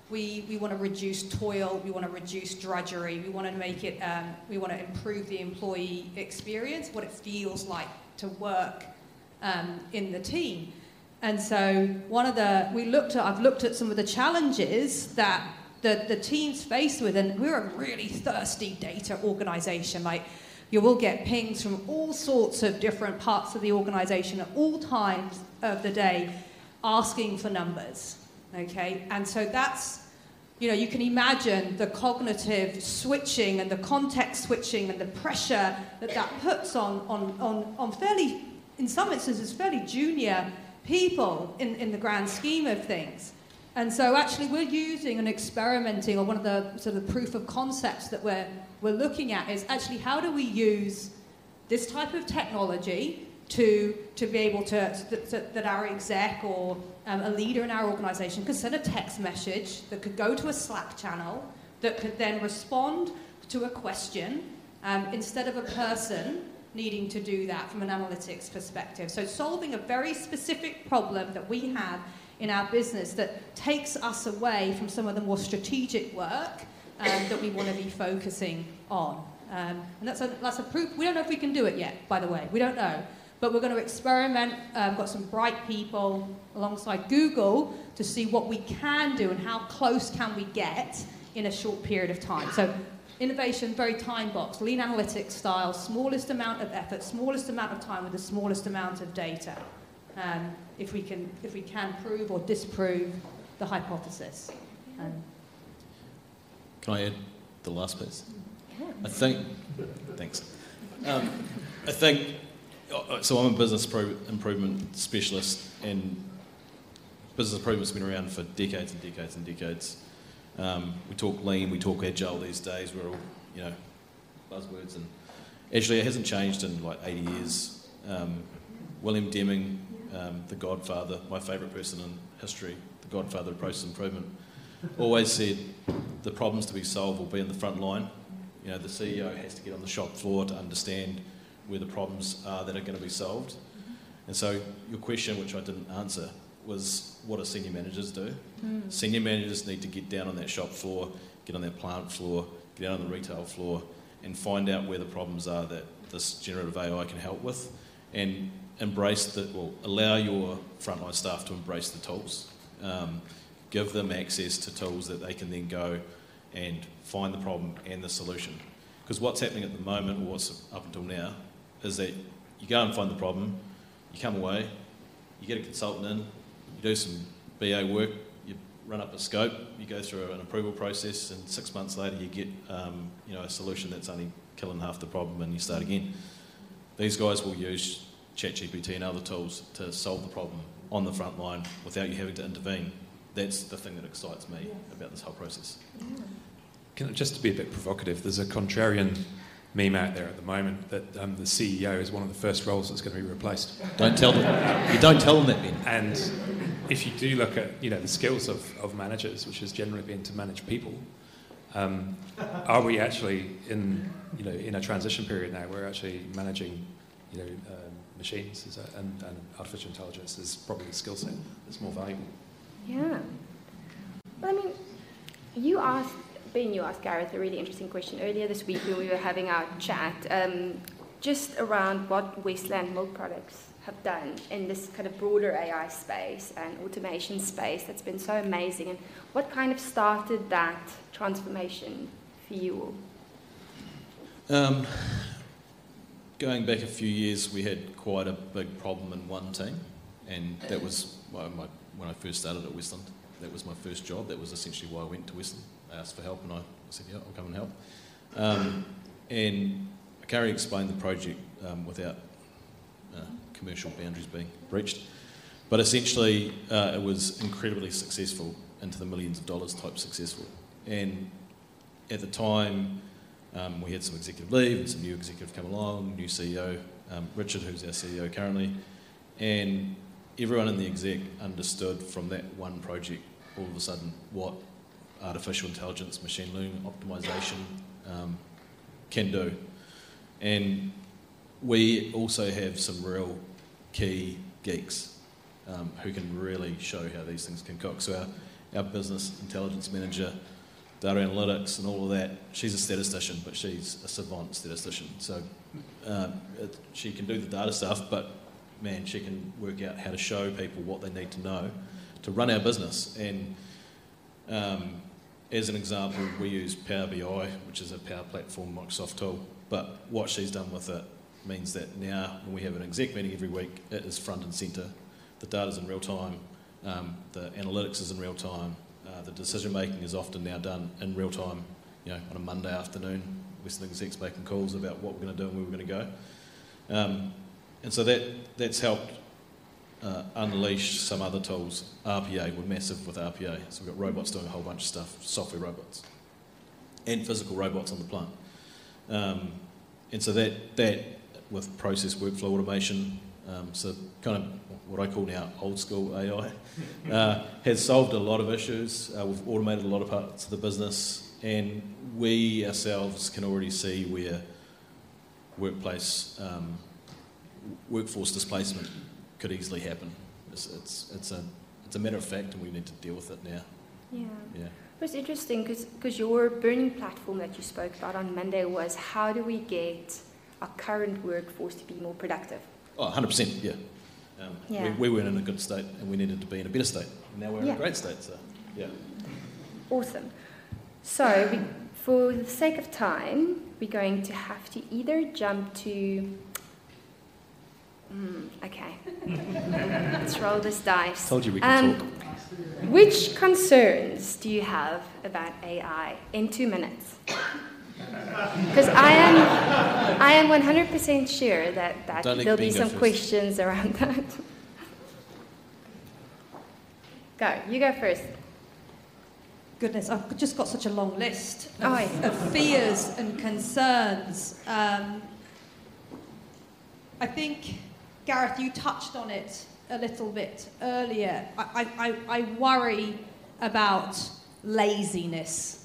We, we want to reduce toil, we want to reduce drudgery, we want to make it, um, we want to improve the employee experience, what it feels like to work um, in the team. And so one of the we looked at I've looked at some of the challenges that the, the teams faced with, and we're a really thirsty data organization. Like you will get pings from all sorts of different parts of the organization at all times of the day asking for numbers. Okay? And so that's you know, you can imagine the cognitive switching and the context switching and the pressure that that puts on, on, on, on fairly, in some instances, fairly junior people in, in the grand scheme of things. And so actually we're using and experimenting, or one of the sort of proof of concepts that we're, we're looking at is actually how do we use this type of technology to, to be able to, that, that- our exec or um, a leader in our organization could send a text message that could go to a Slack channel that could then respond to a question um, instead of a person needing to do that from an analytics perspective. So, solving a very specific problem that we have in our business that takes us away from some of the more strategic work um, that we want to be focusing on. Um, and that's a, that's a proof. We don't know if we can do it yet, by the way. We don't know. But we're going to experiment. Um, got some bright people alongside Google to see what we can do and how close can we get in a short period of time. So innovation, very time box, lean analytics style, smallest amount of effort, smallest amount of time with the smallest amount of data. Um, if we can, if we can prove or disprove the hypothesis. Um, Can I add the last piece? I think. Thanks. Um, I think. uh, So I'm a business pro- improvement specialist, and business improvement's been around for decades and decades and decades. Um, we talk lean, we talk agile these days. We're all, you know, buzzwords, and actually it hasn't changed in like 80 years. Um, William Deming, um, the Godfather, my favourite person in history, the Godfather of process improvement, always said the problems to be solved will be in the front line. You know, the CEO has to get on the shop floor to understand where the problems are that are going to be solved. And so, your question, which I didn't answer, was what do senior managers do? Senior managers need to get down on that shop floor, get on that plant floor, get out on the retail floor, and find out where the problems are that this generative AI can help with, and embrace the well, allow your frontline staff to embrace the tools. Um, give them access to tools that they can then go and find the problem and the solution. Because what's happening at the moment, or what's up until now, is that you go and find the problem, you come away, you get a consultant in, do some BA work, you run up a scope, you go through an approval process, and six months later you get um, you know a solution that's only killing half the problem, and you start again. These guys will use ChatGPT and other tools to solve the problem on the front line without you having to intervene. That's the thing that excites me about this whole process. Can, just to be a bit provocative, there's a contrarian meme out there at the moment that um, the CEO is one of the first roles that's going to be replaced. Don't tell them. You don't tell them that, Ben. And if you do look at you know the skills of, of managers, which has generally been to manage people, um, are we actually in you know in a transition period now? Where we're actually managing you know um, machines a, and, and artificial intelligence is probably the skill set that's more valuable. Yeah. Well, I mean, you asked, Ben, you asked Gareth a really interesting question earlier this week when we were having our chat, um, just around what Westland Milk Products have done in this kind of broader AI space and automation space that's been so amazing, and what kind of started that transformation for you all? Um, going back a few years, we had quite a big problem in one team, and that was my, when I first started at Westland. That was my first job. That was essentially why I went to Westland. I asked for help, and I said, "Yeah, I'll come and help." Um, and I can't really explain the project um, without uh, commercial boundaries being breached. But essentially, uh, it was incredibly successful, into the millions of dollars type successful. And at the time, um, we had some executive leave and some new executive come along, new CEO, um, Richard, who's our CEO currently, and everyone in the exec understood from that one project all of a sudden what artificial intelligence, machine learning, optimization um, can do. And we also have some real key geeks um, who can really show how these things can cook. So our, our business intelligence manager, data analytics and all of that, she's a statistician, but she's a savant statistician. So um, it, she can do the data stuff, but man, she can work out how to show people what they need to know to run our business. And um, as an example, we use Power BI, which is a Power Platform Microsoft tool. But what she's done with it means that now, when we have an exec meeting every week, it is front and centre. The data's in real time, um, the analytics is in real time, uh, the decision making is often now done in real time. You know, on a Monday afternoon, Western execs making calls about what we're going to do and where we're going to go. Um, and so that that's helped uh, unleash some other tools. RPA, we're massive with RPA. So we've got robots doing a whole bunch of stuff, software robots, and physical robots on the plant. Um, and so that, that with process workflow automation, um, so kind of what I call now old school AI, uh, has solved a lot of issues. Uh, we've automated a lot of parts of the business, and we ourselves can already see where workplace um, workforce displacement could easily happen. It's, it's, it's, a, it's a matter of fact, and we need to deal with it now. Yeah. Yeah. It was interesting because your burning platform that you spoke about on Monday was how do we get our current workforce to be more productive? Oh, 100%, yeah. Um, Yeah. We, we weren't in a good state, and we needed to be in a better state. And now we're in a great state, so yeah. Awesome. So, we, for the sake of time, we're going to have to either jump to. Mm, okay. [LAUGHS] Let's roll this dice. Told you we could Um, talk. Which concerns do you have about AI in two minutes? Because I am, I am 100% sure that, that Don't there'll be some first. questions around [LAUGHS] that. Go, you go first. Goodness, I've just got such a long list of, Oh, yeah. of fears and concerns. Um, I think, Gareth, you touched on it a little bit earlier. I, I, I I worry about laziness.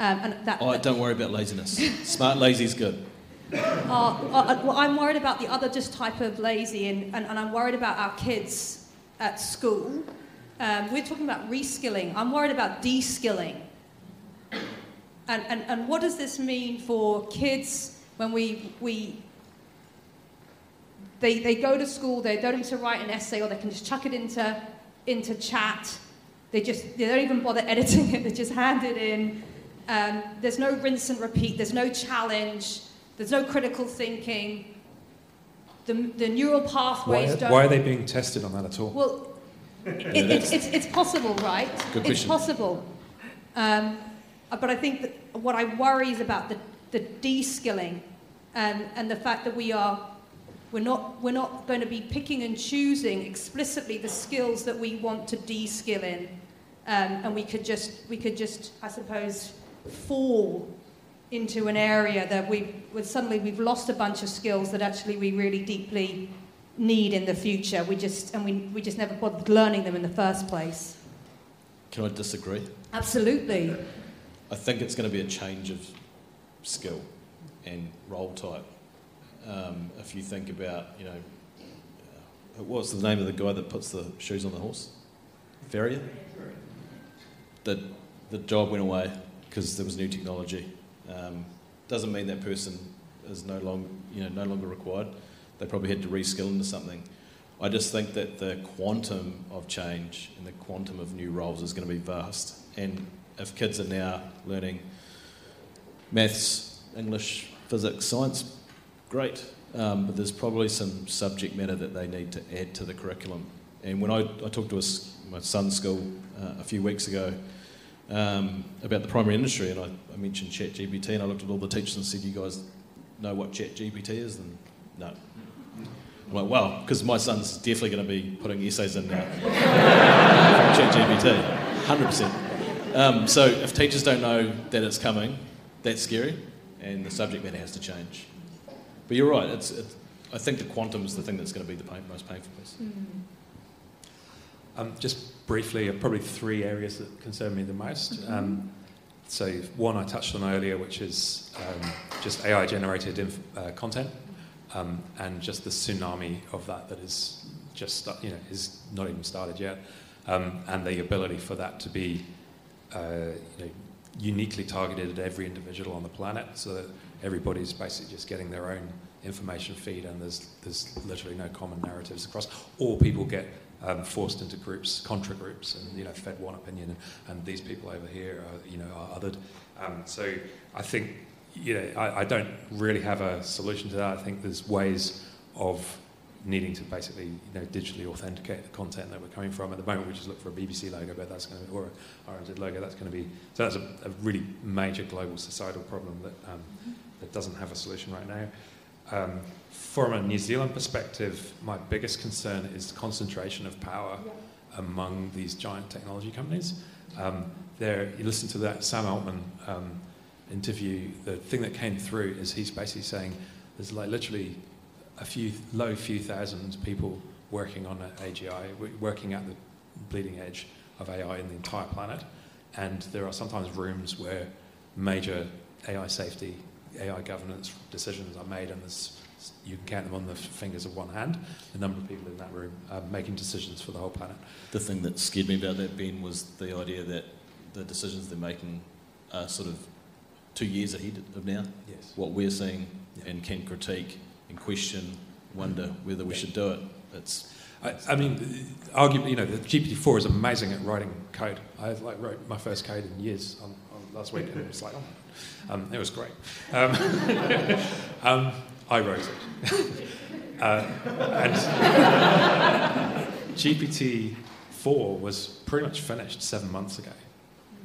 Um, and that, Oh, don't worry about laziness. Smart lazy is good. uh, [LAUGHS] uh, well, I'm worried about the other just type of lazy, and, and, and I'm worried about our kids at school. Um, we're talking about reskilling. I'm worried about de-skilling. And, and, and what does this mean for kids when we, we they, they go to school, they don't need to write an essay, or they can just chuck it into, into chat. They just they don't even bother [LAUGHS] editing it, they just hand it in. Um, there's no rinse and repeat, there's no challenge, there's no critical thinking. The, the neural Why, pathways don't. why are they being tested on that at all? Well, it, it's, it's, it's possible, right? Good It's question. possible. Um, uh, but I think that what I worry is about the, the de-skilling and, and the fact that we are, we're not, we're not going to be picking and choosing explicitly the skills that we want to de-skill in. Um, and we could just, we could just, I suppose, fall into an area that we would suddenly we've lost a bunch of skills that actually we really deeply need in the future. We just and we, we just never bothered learning them in the first place. Can I disagree? Absolutely. I think it's going to be a change of skill and role type. Um, if you think about, you know, what's the name of the guy that puts the shoes on the horse? Farrier. The the job went away because there was new technology. Um, doesn't mean that person is no longer you know no longer required. They probably had to reskill into something. I just think that the quantum of change and the quantum of new roles is going to be vast. And if kids are now learning maths, English, physics, science, great. Um, but there's probably some subject matter that they need to add to the curriculum. And when I, I talked to a, my son's school uh, a few weeks ago um, about the primary industry, and I, I mentioned ChatGPT, and I looked at all the teachers and said, "You guys know what ChatGPT is?" And no. I'm like, well, because my son's definitely going to be putting essays in now. [LAUGHS] ChatGPT, 100%. Um, so if teachers don't know that it's coming, that's scary, and the subject matter has to change. But you're right. It's, it's I think the quantum is the thing that's going to be the pain, most painful piece. Mm. Um, just briefly, uh, probably three areas that concern me the most. Mm-hmm. Um, so one I touched on earlier, which is um, just AI-generated inf- uh, content, um, and just the tsunami of that that is just you know is not even started yet, um, and the ability for that to be uh, you know, uniquely targeted at every individual on the planet, so that everybody's basically just getting their own information feed, and there's there's literally no common narratives across, or people get um, forced into groups, contra groups, and you know fed one opinion, and, and these people over here are you know are othered. Um, so I think you know I, I, don't really have a solution to that. I think there's ways of needing to basically you know digitally authenticate the content that we're coming from. At the moment, we just look for a BBC logo, but that's going to be, or a RNZ logo. That's going to be so that's a, a really major global societal problem that um, that doesn't have a solution right now. From a New Zealand perspective, my biggest concern is concentration of power yeah. among these giant technology companies. Um, there, you listen to that Sam Altman um, interview. The thing that came through is he's basically saying there's like literally a few low few thousand people working on AGI, working at the bleeding edge of AI in the entire planet, and there are sometimes rooms where major AI safety AI governance decisions are made, and you can count them on the fingers of one hand, the number of people in that room uh, making decisions for the whole planet. The thing that scared me about that, Ben, was the idea that the decisions they're making are sort of two years ahead of now. Yes. What we're seeing yeah. and can critique and question, wonder whether we yeah. should do it. It's I, I, mean, arguably, you know, the GPT-4 is amazing at writing code. I like wrote my first code in years on, on last week, and it was like, oh um, it was great. Um, [LAUGHS] um, I wrote it. [LAUGHS] Uh, and GPT-4 was pretty much finished seven months ago.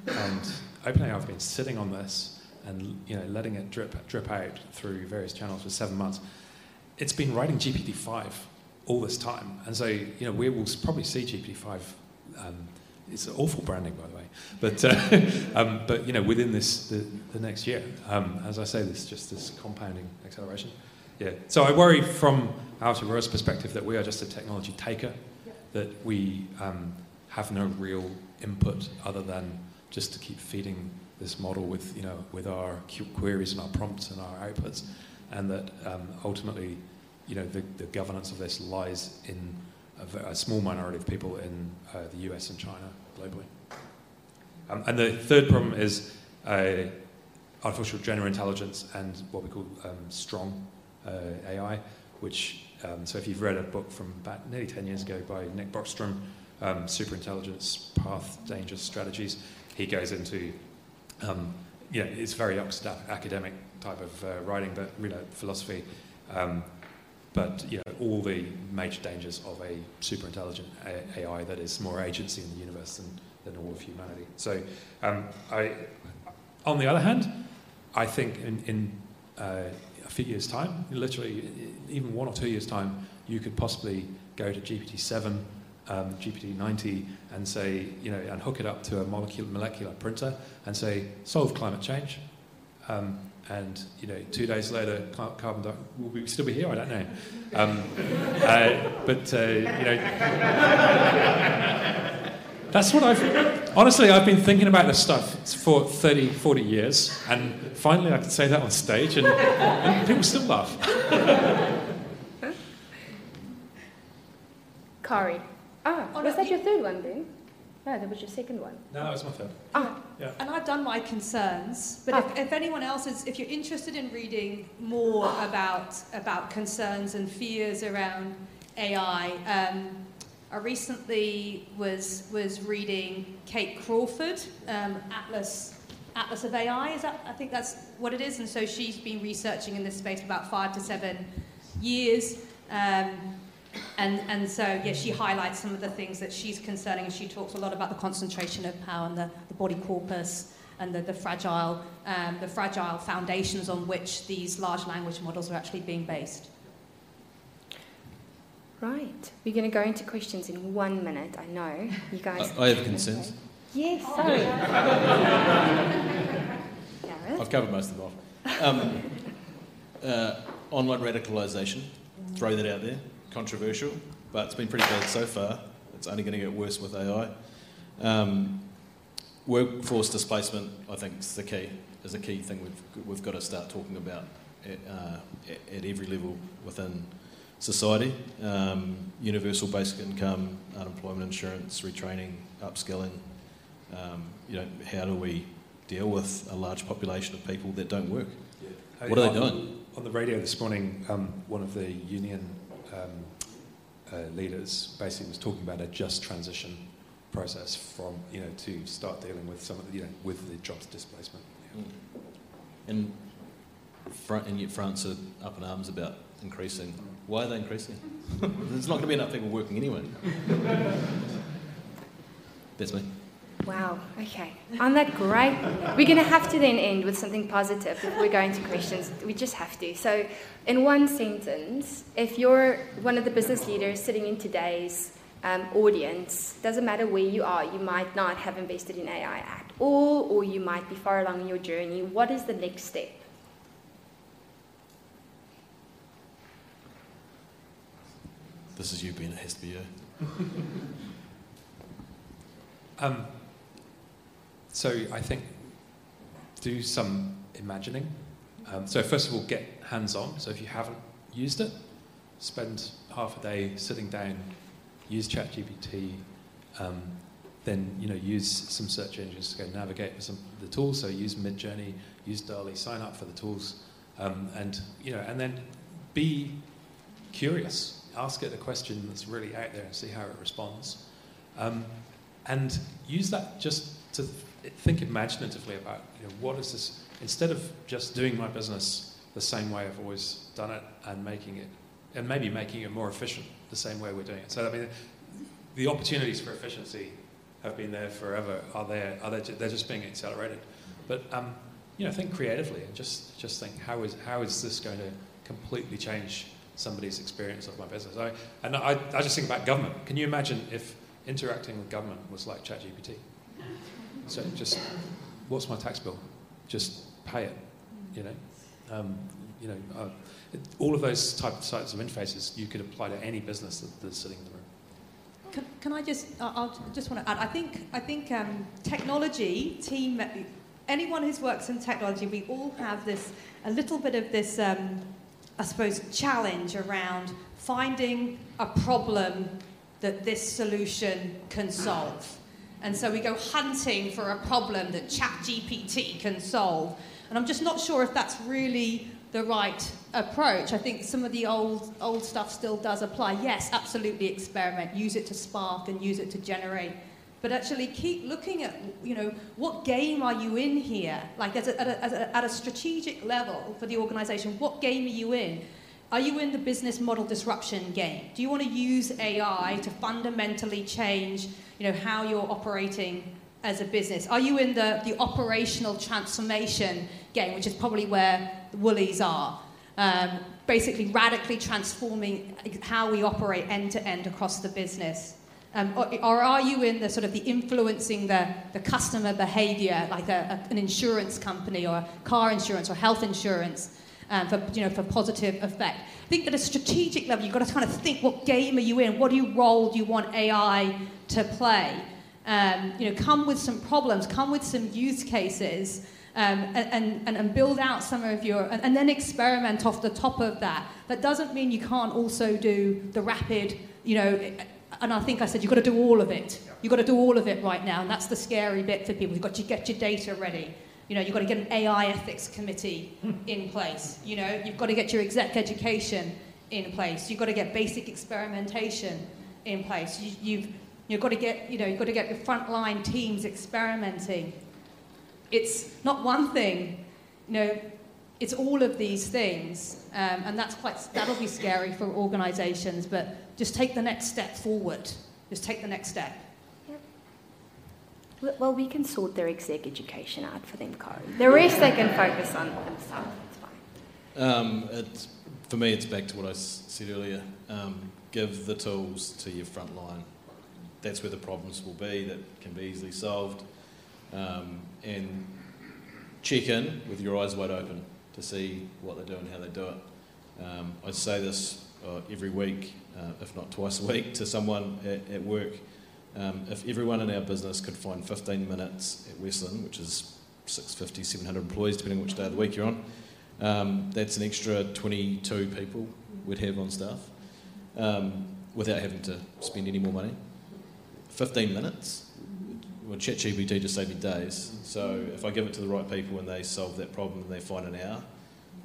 And OpenAI have been sitting on this and you know letting it drip drip out through various channels for seven months. It's been writing GPT-5 all this time, and so you know we will probably see GPT-5 um, it's awful branding, by the way. But, uh, [LAUGHS] um, but you know, within this, the, the next year, um, as I say, there's just this compounding acceleration. Yeah. So I worry from Aotearoa's perspective that we are just a technology taker, that we um, have no real input other than just to keep feeding this model with, you know, with our queries and our prompts and our outputs, and that um, ultimately, you know, the, the governance of this lies in a, a small minority of people in uh, the US and China globally. Um, and the third problem is uh, artificial general intelligence and what we call um, strong AI, which, um, so if you've read a book from about nearly 10 years ago by Nick Bostrom, um, Superintelligence, Path, Dangers, Strategies, he goes into, um, you know, it's very academic type of uh, writing, but, you know, philosophy. Um, but you know, all the major dangers of a super intelligent AI that is more agency in the universe than, than all of humanity. So, um, I, on the other hand, I think in, in uh, few years' time, literally even one or two years' time, you could possibly go to GPT-7, um, GPT-90, and say, you know, and hook it up to a molecular, molecular printer and say, solve climate change. Um, and you know, two days later, carbon dioxide will we still be here? I don't know. Um, [LAUGHS] uh, but uh, you know, that's what I've honestly I've been thinking about this stuff for 30, 40 years, and finally I can say that on stage, and, and people still laugh. Kari. Ah, Oh, was no, that your third one then? No, that was your second one. No, that was my third. Ah, Yeah. And I've done my concerns, but Ah. if, if anyone else is, if you're interested in reading more about about concerns and fears around AI, um, I recently was was reading Kate Crawford, um, Atlas Atlas of AI. Is that I think that's what it is, and so she's been researching in this space for about five to seven years. Um, and, and so, yeah, she highlights some of the things that she's concerning, and she talks a lot about the concentration of power and the, the body corpus and the, the, fragile, um, the fragile foundations on which these large language models are actually being based. Right. We're going to go into questions in one minute. I know you [LAUGHS] guys. I, I have concerns. Yes, sorry. [LAUGHS] Gareth? I've covered most of them off. Um, [LAUGHS] uh, online radicalisation, throw that out there. Controversial, but it's been pretty bad so far. It's only going to get worse with AI. Um, workforce displacement, I think, is the key. Is a key thing we've we've got to start talking about at, uh, at, at every level within society. Um, universal basic income, unemployment insurance, retraining, upskilling. Um, you know, how do we deal with a large population of people that don't work? Uh, What are on- they doing? On the radio this morning, um, one of the union um, uh, leaders basically was talking about a just transition process from, you know, to start dealing with some of the, you know, with the jobs displacement. Yeah. And, Fran- and yet France are up in arms about increasing. Why are they increasing? [LAUGHS] There's not going to be enough people working anyway. That's me. Wow, okay. On that great, we're going to have to then end with something positive before we go into questions. We just have to. So, in one sentence, if you're one of the business leaders sitting in today's um, audience, doesn't matter where you are, you might not have invested in AI at all, or you might be far along in your journey. What is the next step? This is you being has to. [LAUGHS] Um, so I think do some imagining. Um, so first of all, get hands-on. So if you haven't used it, spend half a day sitting down, use ChatGPT, um, then you know use some search engines to go navigate some the tools. So use Midjourney, use Dall-E, sign up for the tools, um, and you know, and then be curious. Ask it a question that's really out there and see how it responds. Um, and use that just to th- think imaginatively about you know, what is this instead of just doing my business the same way I've always done it and making it and maybe making it more efficient the same way we're doing it. So I mean, the opportunities for efficiency have been there forever. Are there? Are they, they're just being accelerated. But um, you know, think creatively and just just think how is how is this going to completely change somebody's experience of my business? I, and I, I just think about government. Can you imagine if interacting with government was like ChatGPT. So just, what's my tax bill? Just pay it. You know, um, you know, uh, it, all of those type, types of interfaces you could apply to any business that, that's sitting in the room. Can, can I just, I I'll just want to add, I think, I think um, technology, team, anyone who's works in technology, we all have this, a little bit of this, um, I suppose, challenge around finding a problem that this solution can solve. And so we go hunting for a problem that ChatGPT can solve. And I'm just not sure if that's really the right approach. I think some of the old old stuff still does apply. Yes, absolutely experiment, use it to spark and use it to generate. But actually keep looking at, you know, what game are you in here? Like as a, at, a, at, a, at a strategic level for the organization, what game are you in? Are you in the business model disruption game? Do you want to use AI to fundamentally change, you know, how you're operating as a business? Are you in the, the operational transformation game, which is probably where the Woolies are? Um, basically, radically transforming how we operate end to end across the business. Um, or, or, are you in the sort of the influencing the, the customer behavior, like a, a, an insurance company or car insurance or health insurance? Um, for, you know, for positive effect. I think at a strategic level, you've got to kind of think what game are you in? What do you role do you want AI to play? Um, you know, come with some problems, come with some use cases, um, and, and, and build out some of your, and, and then experiment off the top of that. That doesn't mean you can't also do the rapid, you know, and I think I said, you've got to do all of it. You've got to do all of it right now. And that's the scary bit for people. You've got to get your data ready. You know, you've got to get an AI ethics committee in place. You know, you've got to get your exec education in place. You've got to get basic experimentation in place. You, you've, you've got to get, you know, you've got to get your frontline teams experimenting. It's not one thing, you know, it's all of these things. Um, and that's quite, that'll be scary for organizations, but just take the next step forward. Just take the next step. Yep. Well, we can sort their exec education out for them, Kari. The rest they can focus on themselves. It's fine. Um, it's, for me, it's back to what I said earlier. Um, give the tools to your front line. That's where the problems will be that can be easily solved. Um, and check in with your eyes wide open to see what they do and how they do it. Um, I say this uh, every week, uh, if not twice a week, to someone at, at work. Um, if everyone in our business could find 15 minutes at Westland, which is 650, 700 employees, depending on which day of the week you're on, um, that's an extra 22 people we'd have on staff um, without having to spend any more money. 15 minutes. Well, ChatGPT just saved me days. So if I give it to the right people and they solve that problem and they find an hour,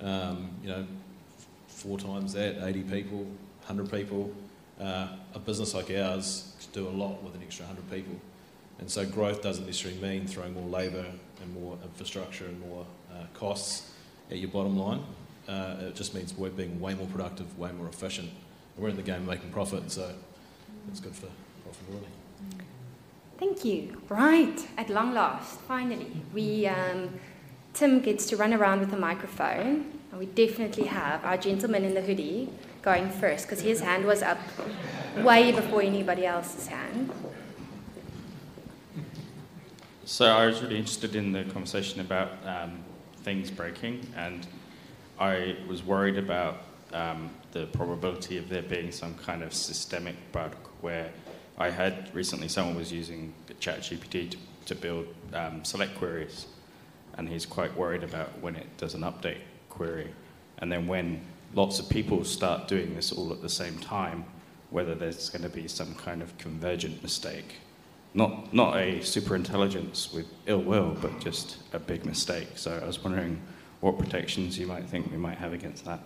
um, you know, four times that, 80 people, 100 people, uh, a business like ours could do a lot with an extra 100 people. And so growth doesn't necessarily mean throwing more labour and more infrastructure and more uh, costs at your bottom line. Uh, it just means we're being way more productive, way more efficient. And we're in the game of making profit, so it's good for profitability. Thank you. Right, at long last, finally, we um, Tim gets to run around with a microphone, and we definitely have our gentleman in the hoodie going first because his hand was up way before anybody else's hand. So I was really interested in the conversation about um, things breaking, and I was worried about um, the probability of there being some kind of systemic bug where I had recently someone was using ChatGPT to, to build um, select queries, and he's quite worried about when it does an update query, and then when lots of people start doing this all at the same time, whether there's going to be some kind of convergent mistake. Not, not a super intelligence with ill will, but just a big mistake. So I was wondering what protections you might think we might have against that.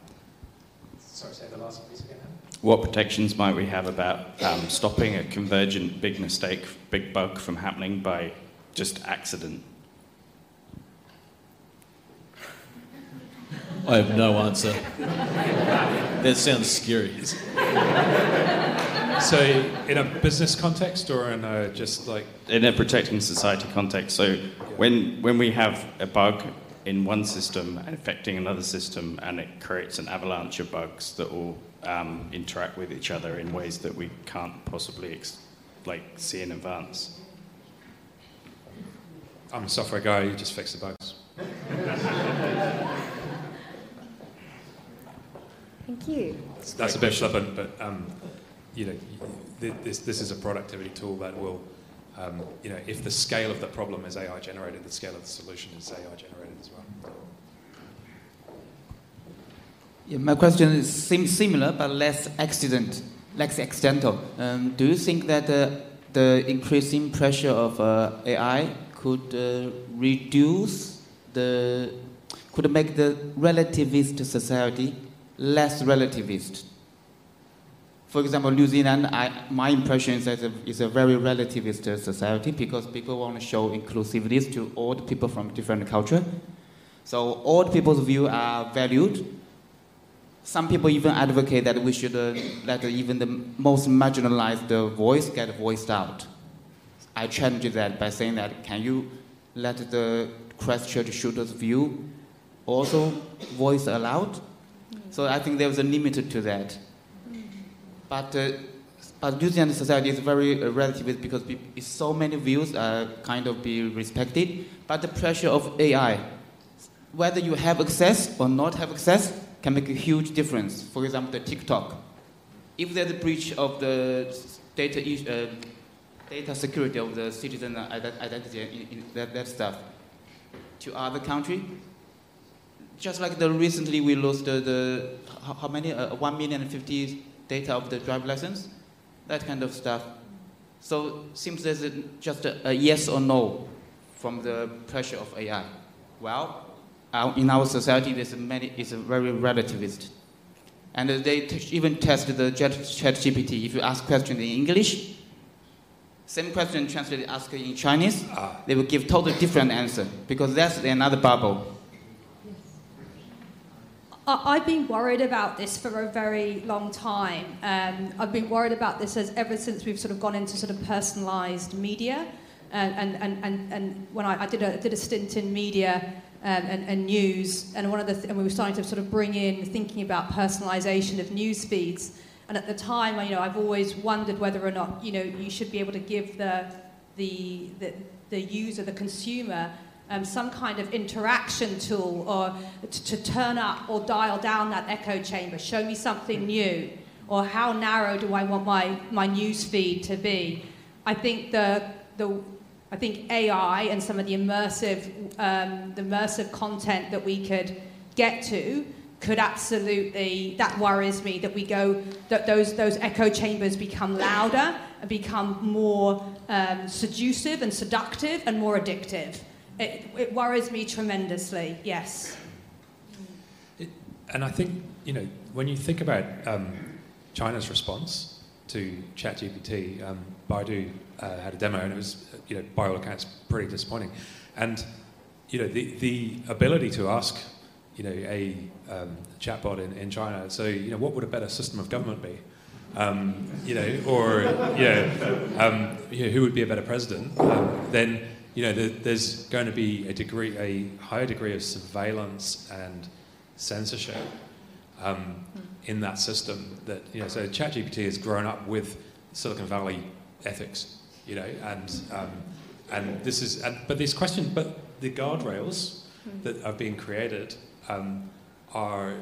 Sorry, say the last piece again. What protections might we have about um, stopping a convergent big mistake, big bug from happening by just accident? I have no answer. that sounds scary. So, in a business context or in a just like. In a protecting society context. So, when, when we have a bug in one system affecting another system and it creates an avalanche of bugs that all um, interact with each other in ways that we can't possibly ex- like see in advance. I'm a software guy, you just fix the bugs. [LAUGHS] Thank you. That's a bit flippant, but um, you know, this, this is a productivity tool that will, um, you know, if the scale of the problem is AI generated, the scale of the solution is AI generated as well. Yeah, my question is sim- similar but less accident, less accidental. Um, do you think that uh, the increasing pressure of uh, AI could uh, reduce the, could make the relativist society less relativist? For example, New Zealand, I, my impression is that it's a very relativist society because people want to show inclusivity to all the people from different culture. So all people's views are valued some people even advocate that we should uh, let even the most marginalized voice get voiced out. I challenge that by saying that can you let the Christchurch shooters view also voice aloud? So I think there's a limit to that. But uh, but New Zealand society is very uh, relativist because so many views are kind of be respected. But the pressure of AI, whether you have access or not have access, can make a huge difference. For example, the TikTok. If there's a breach of the data, uh, data security of the citizen identity in, in that, that stuff to other country, just like the recently we lost the, the how, many uh, one million fifty data of the drive license. that kind of stuff. So seems there's a, just a, a yes or no from the pressure of AI. Well, our, in our society, there's many, it's a very relativist. And they t- even test the chat, chat GPT. If you ask question in English, same question translated asked in Chinese, Ah. they will give totally different answer because that's another bubble. I- I've been worried about this for a very long time. Um, I've been worried about this as ever since we've sort of gone into sort of personalised media. And, and, and, and, and when I, I did, a, did a stint in media um, and, and news, and one of the th- and we were starting to sort of bring in thinking about personalisation of news feeds. And at the time, you know, I've always wondered whether or not you know you should be able to give the the the, the user, the consumer, um, some kind of interaction tool or to, to turn up or dial down that echo chamber, show me something new, or how narrow do I want my, my news feed to be. I think the, the I think AI and some of the immersive um, the immersive content that we could get to could absolutely that worries me that we go that those those echo chambers become louder and become more um, seductive and seductive and more addictive. It, it worries me tremendously. Yes. And I think, you know, when you think about um, China's response to ChatGPT, um, Baidu uh, had a demo and it was, you know, by all accounts, pretty disappointing. And, you know, the, the ability to ask, you know, a um, chatbot in, in China, so, you know, what would a better system of government be? Um, you know, or, you know, um, you know, who would be a better president? Um, then, you know, there, there's going to be a degree, a higher degree of surveillance and censorship um, in that system. That you know, so ChatGPT has grown up with Silicon Valley ethics, you know, and um, and this is, and, but these questions, but the guardrails that are being created um, are,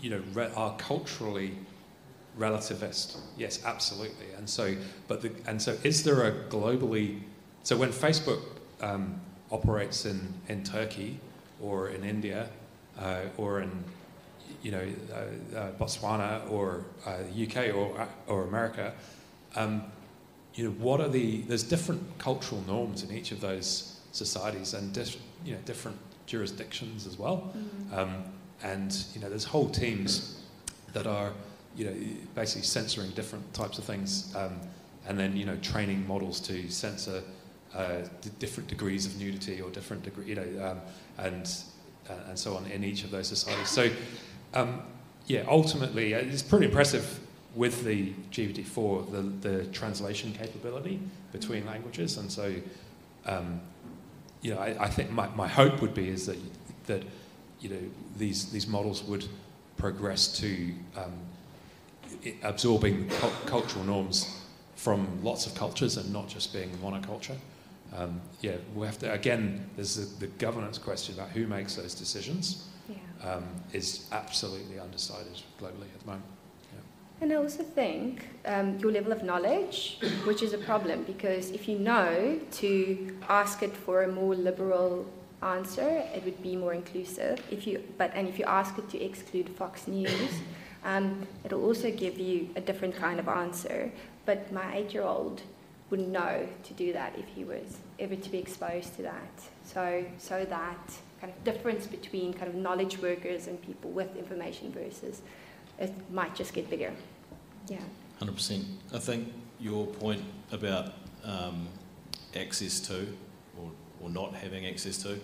you know, re- are culturally relativist. Yes, absolutely. And so, but the, and so, is there a globally? So when Facebook um, operates in in Turkey or in India uh, or in you know uh, uh, Botswana or uh, the UK or or America, um, you know what are the? There's different cultural norms in each of those societies and dis, you know different jurisdictions as well. Um, and you know there's whole teams that are you know basically censoring different types of things, um, and then you know training models to censor uh, d- different degrees of nudity or different degree, you know, um, and uh, and so on in each of those societies. So, um, yeah, ultimately, uh, it's pretty impressive with the GPT-4 the the translation capability between languages, and so. Um, you know, I, I think my, my hope would be is that that you know these these models would progress to um, absorbing cul- cultural norms from lots of cultures and not just being monoculture. Um, yeah, we have to again. There's the, the governance question about who makes those decisions Yeah. um, is absolutely undecided globally at the moment. And I also think um, your level of knowledge, which is a problem, because if you know to ask it for a more liberal answer, it would be more inclusive. If you, but and if you ask it to exclude Fox News, um, it'll also give you a different kind of answer. But my eight-year-old would know to do that if he was ever to be exposed to that. So, so that kind of difference between kind of knowledge workers and people with information versus it might just get bigger. Yeah. Hundred percent. I think your point about um, access to, or, or not having access to,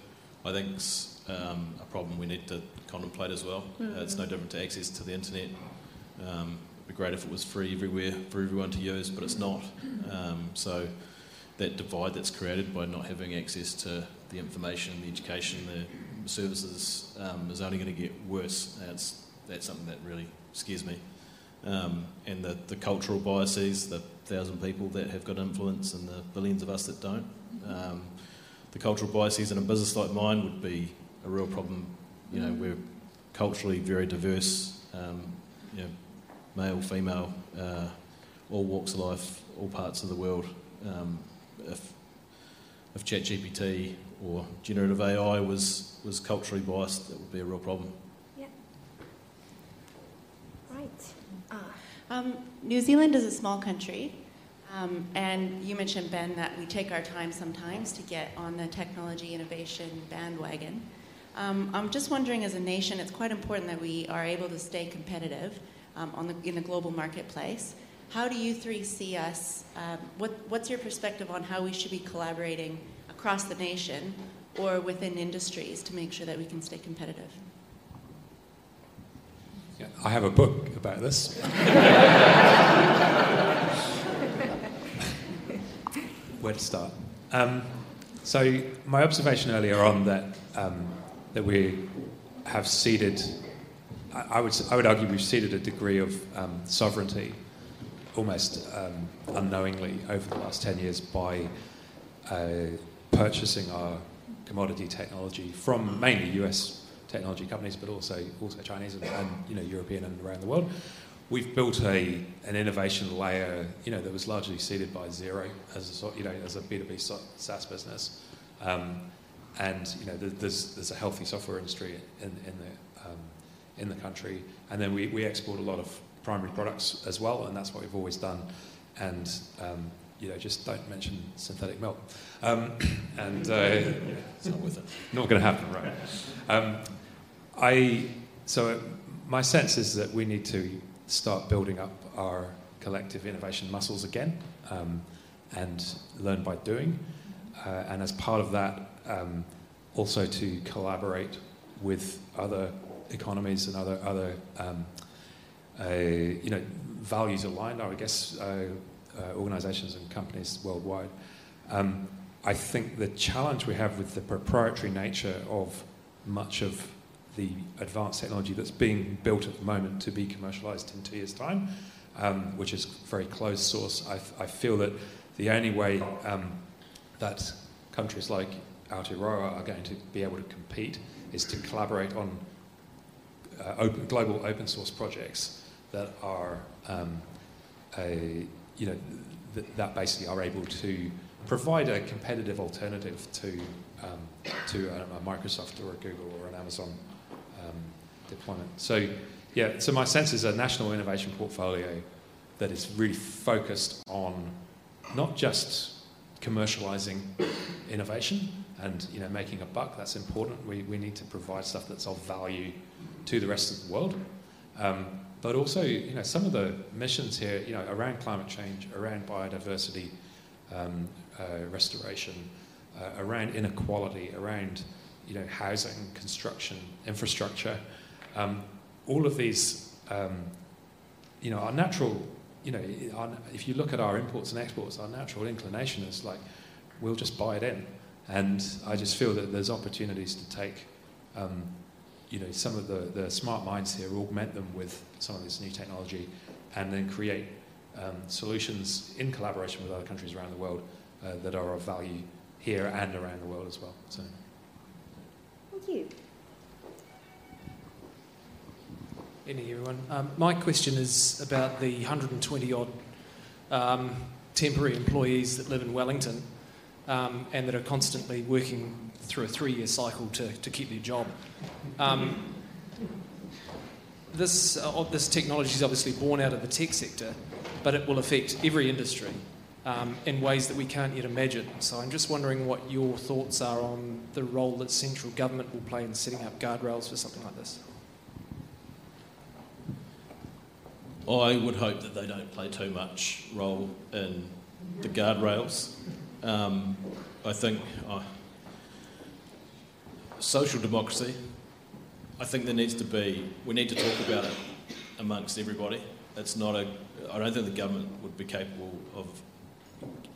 I think's um, a problem we need to contemplate as well. Uh, it's no different to access to the internet. Um, be great if it was free everywhere for everyone to use, but it's not. Um, so that divide that's created by not having access to the information, the education, the services um, is only going to get worse. That's that's something that really scares me um, and the, the cultural biases, the thousand people that have got influence and the billions of us that don't. Um, the cultural biases in a business like mine would be a real problem. You know, we're culturally very diverse, um, you know, male, female, uh, all walks of life, all parts of the world. Um, if, if ChatGPT or generative AI was, was culturally biased, that would be a real problem. Yeah. Right. Ah. Um, New Zealand is a small country, um, and you mentioned, Ben, that we take our time sometimes to get on the technology innovation bandwagon. Um, I'm just wondering, as a nation, it's quite important that we are able to stay competitive on the, in the global marketplace. How do you three see us? Um, what, what's your perspective on how we should be collaborating across the nation or within industries to make sure that we can stay competitive? Yeah, I have a book about this. [LAUGHS] Where to start? Um, so, my observation earlier on that um, that we have ceded, I, would I would argue we've ceded a degree of um, sovereignty, almost um, unknowingly over the last ten years by uh, purchasing our commodity technology from mainly US technology companies, but also also Chinese and, and, you know European and around the world. We've built a an innovation layer, you know, that was largely seeded by Xero as a you know as a B two B SaaS business, um, and you know there's there's a healthy software industry in in the um, in the country, and then we, we export a lot of primary products as well, and that's what we've always done, and um, you know, just don't mention synthetic milk. Um, [COUGHS] and uh, [LAUGHS] it's not worth it. Not going to happen, right? Um, I so my sense is that we need to start building up our collective innovation muscles again, um, and learn by doing. Uh, and as part of that, um, also to collaborate with other economies and other other um, uh, you know values aligned. I guess. Uh, uh, organizations and companies worldwide. Um, I think the challenge we have with the proprietary nature of much of the advanced technology that's being built at the moment to be commercialized in two years' time, um, which is very closed source, I, I, feel that the only way um, that countries like Aotearoa are going to be able to compete is to collaborate on uh, open, global open source projects that are um, a, you know, th- that basically are able to provide a competitive alternative to um, to a, a, Microsoft or a Google or an Amazon um, deployment. So, yeah, so my sense is a national innovation portfolio that is really focused on not just commercializing innovation and you know making a buck. That's important. We, we need to provide stuff that's of value to the rest of the world. Um, but also, you know, some of the missions here, you know, around climate change, around biodiversity um, uh, restoration, uh, around inequality, around, you know, housing, construction, infrastructure, um, all of these, um, you know, our natural, you know, our, if you look at our imports and exports, our natural inclination is like, we'll just buy it in. And I just feel that there's opportunities to take um, you know, some of the, the smart minds here, augment them with some of this new technology, and then create um, solutions in collaboration with other countries around the world uh, that are of value here and around the world as well. So. Thank you. Evening, everyone. Um, my question is about the 120 odd um, temporary employees that live in Wellington um, and that are constantly working through a three year cycle to, to keep their job. Um, this, uh, this technology is obviously born out of the tech sector, but it will affect every industry um, in ways that we can't yet imagine. So I'm just wondering what your thoughts are on the role that central government will play in setting up guardrails for something like this. I would hope that they don't play too much role in the guardrails. Um, I think uh, social democracy, I think there needs to be, we need to talk about it amongst everybody. It's not a, I don't think the government would be capable of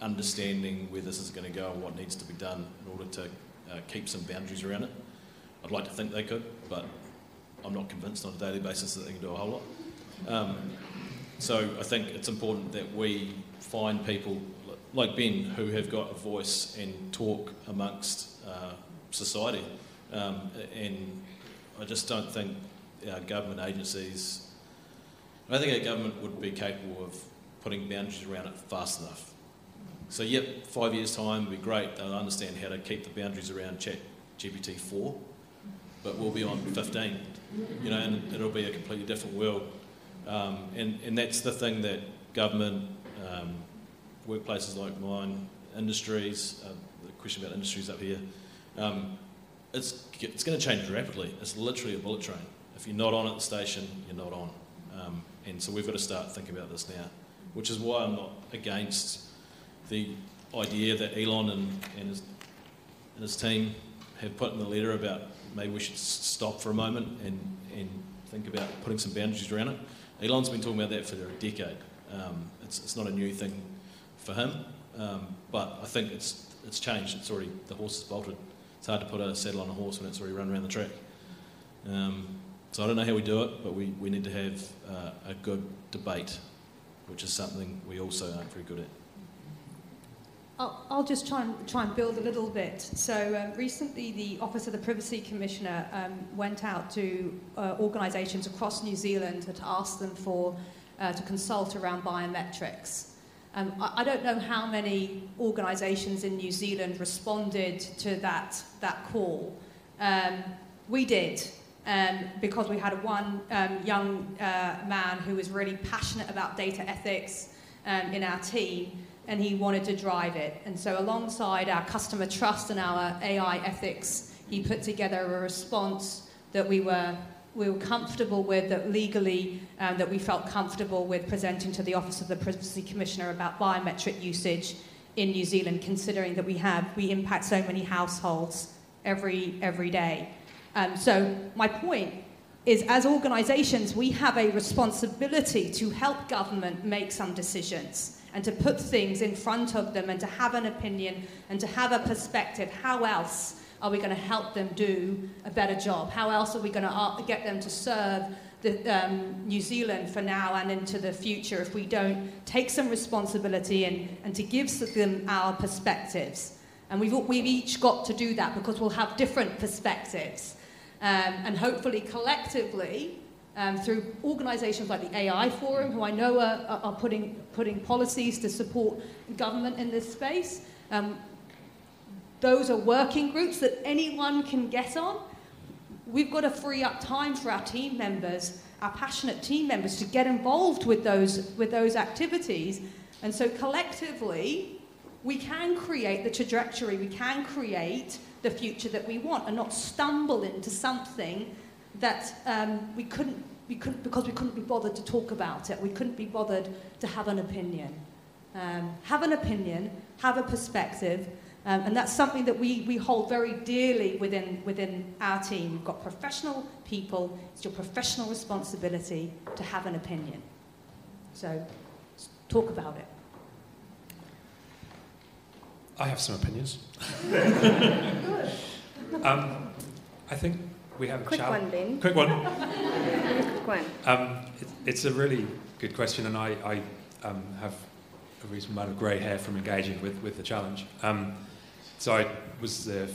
understanding where this is going to go and what needs to be done in order to uh, keep some boundaries around it. I'd like to think they could, but I'm not convinced on a daily basis that they can do a whole lot. Um, so I think it's important that we find people like Ben who have got a voice and talk amongst uh, society. Um, and I just don't think our government agencies, I don't think our government would be capable of putting boundaries around it fast enough. So, yep, five years' time would be great. They'll understand how to keep the boundaries around Chat GPT 4, but we'll be on 15, you know, and it'll be a completely different world. Um, and, and that's the thing that government, um, workplaces like mine, industries, uh, the question about industries up here, um, it's, it's going to change rapidly. It's literally a bullet train. If you're not on at the station, you're not on. Um, and so we've got to start thinking about this now, which is why I'm not against the idea that Elon and, and, his, and his team have put in the letter about maybe we should stop for a moment and, and think about putting some boundaries around it. Elon's been talking about that for a decade. Um, it's, it's not a new thing for him, um, but I think it's, it's changed. It's already, the horse is bolted. It's hard to put a saddle on a horse when it's already run around the track. Um, so I don't know how we do it, but we, we need to have uh, a good debate, which is something we also aren't very good at. I'll, I'll just try and, try and build a little bit. So um, recently, the Office of the Privacy Commissioner um, went out to uh, organisations across New Zealand to ask them for uh, to consult around biometrics. Um, I, I, don't know how many organisations in New Zealand responded to that that call. Um, we did. Um, because we had one um, young uh, man who was really passionate about data ethics in our team, and he wanted to drive it. And so, alongside our customer trust and our AI ethics, he put together a response that we were we were comfortable with, that legally um, that we felt comfortable with presenting to the Office of the Privacy Commissioner about biometric usage in New Zealand, considering that we have we impact so many households every every day. Um, so my point is, as organisations, we have a responsibility to help government make some decisions and to put things in front of them and to have an opinion and to have a perspective. How else are we going to help them do a better job? How else are we going to uh, get them to serve the, um, New Zealand for now and into the future if we don't take some responsibility and, and to give them our perspectives? And we've, we've each got to do that because we'll have different perspectives. Um, and hopefully, collectively, um, through organisations like the AI Forum, who I know are, are, putting, putting policies to support government in this space. Um, those are working groups that anyone can get on. We've got to free up time for our team members, our passionate team members, to get involved with those, with those activities. And so collectively, we can create the trajectory, we can create the future that we want and not stumble into something that um, we couldn't, we couldn't, because we couldn't be bothered to talk about it, we couldn't be bothered to have an opinion. Um, have an opinion, have a perspective, um, and that's something that we, we hold very dearly within, within our team. We've got professional people, it's your professional responsibility to have an opinion. So talk about it. I have some opinions. [LAUGHS] um, I think we have quick a one, Ben. Quick one. quick one. Um, it, it's a really good question, and I, I um, have a reasonable amount of grey hair from engaging with, with the challenge. Um, so I was the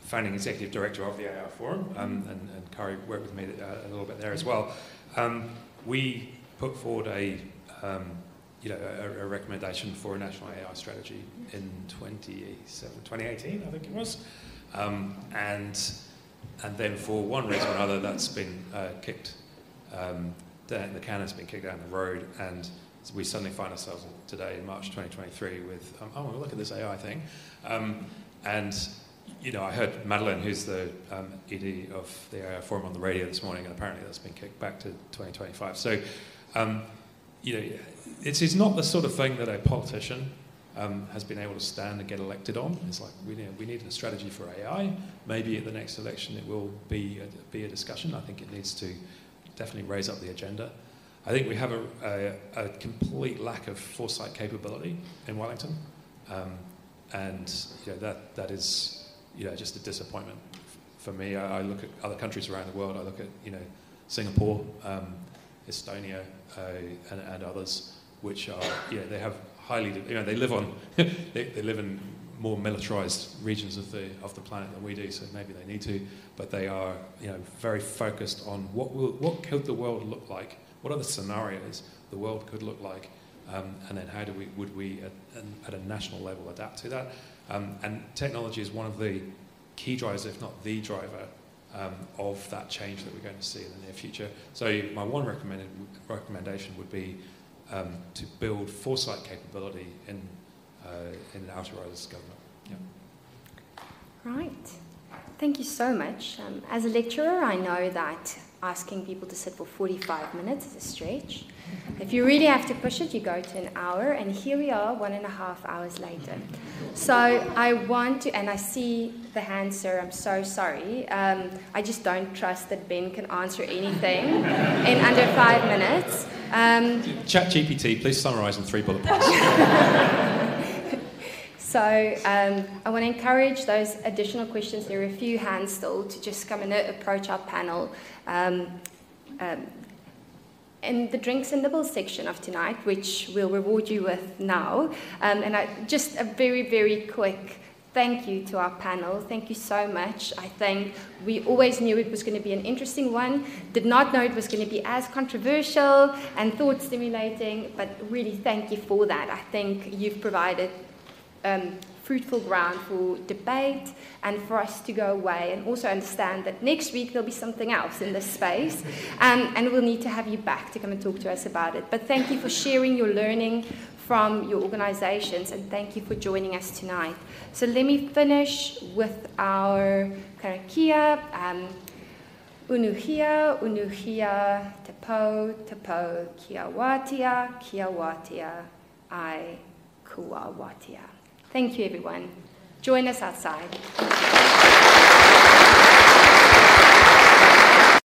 founding executive director of the AI Forum, um, and, and Kari worked with me uh, a little bit there as well. Um, we put forward a um, you know, a, a, recommendation for a national AI strategy in 2018, I think it was. Um, and and then for one reason or another, that's been uh, kicked, um, down, the can has been kicked down the road, and we suddenly find ourselves today in March 2023 with, um, oh, look at this AI thing. And, you know, I heard Madeline, who's the um, ED of the AI Forum on the radio this morning, and apparently that's been kicked back to 2025. So, um, you know, it's, it's not the sort of thing that a politician um, has been able to stand and get elected on. It's like we need, we need a strategy for AI. Maybe at the next election it will be a, be a discussion. I think it needs to definitely raise up the agenda. I think we have a, a, a complete lack of foresight capability in Wellington, um, and you know, that that is you know just a disappointment for me. I, I, look at other countries around the world. I look at you know Singapore, um, Estonia, uh, and, and others, which are know they have highly, you know, they live on, [LAUGHS] they, they live in more militarized regions of the of the planet than we do, so maybe they need to. But they are, you know, very focused on what will what could the world look like? What are the scenarios the world could look like? Um, and then how do we would we at, at a national level adapt to that? Um, and technology is one of the key drivers, if not the driver, um, of that change that we're going to see in the near future. So my one recommended, recommendation would be um, to build foresight capability in, uh, in Rise government. Yeah. Right. Thank you so much. Um, as a lecturer, I know that asking people to sit for 45 minutes is a stretch. If you really have to push it, you go to an hour, and here we are, one and a half hours later. So I want to, and I see the hand, sir, I'm so sorry. Um, I just don't trust that Ben can answer anything [LAUGHS] in under five minutes. Um, Chat GPT, please summarize in three bullet points. [LAUGHS] So um, I want to encourage those additional questions. There are a few hands still to just come and approach our panel. Um, um, in the drinks and nibbles section of tonight, which we'll reward you with now. Um, and I, just a very, very quick thank you to our panel. Thank you so much. I think we always knew it was going to be an interesting one, did not know it was going to be as controversial and thought stimulating, but really thank you for that. I think you've provided um, fruitful ground for debate and for us to go away and also understand that next week there'll be something else in this space um, and we'll need to have you back to come and talk to us about it. But thank you for sharing your learning from your organizations and thank you for joining us tonight. So let me finish with our karakia. Um, Unuhia, unuhia, tapo, tapo, kia watia, kia watia, ai kua watia. Thank you, everyone. Join us outside.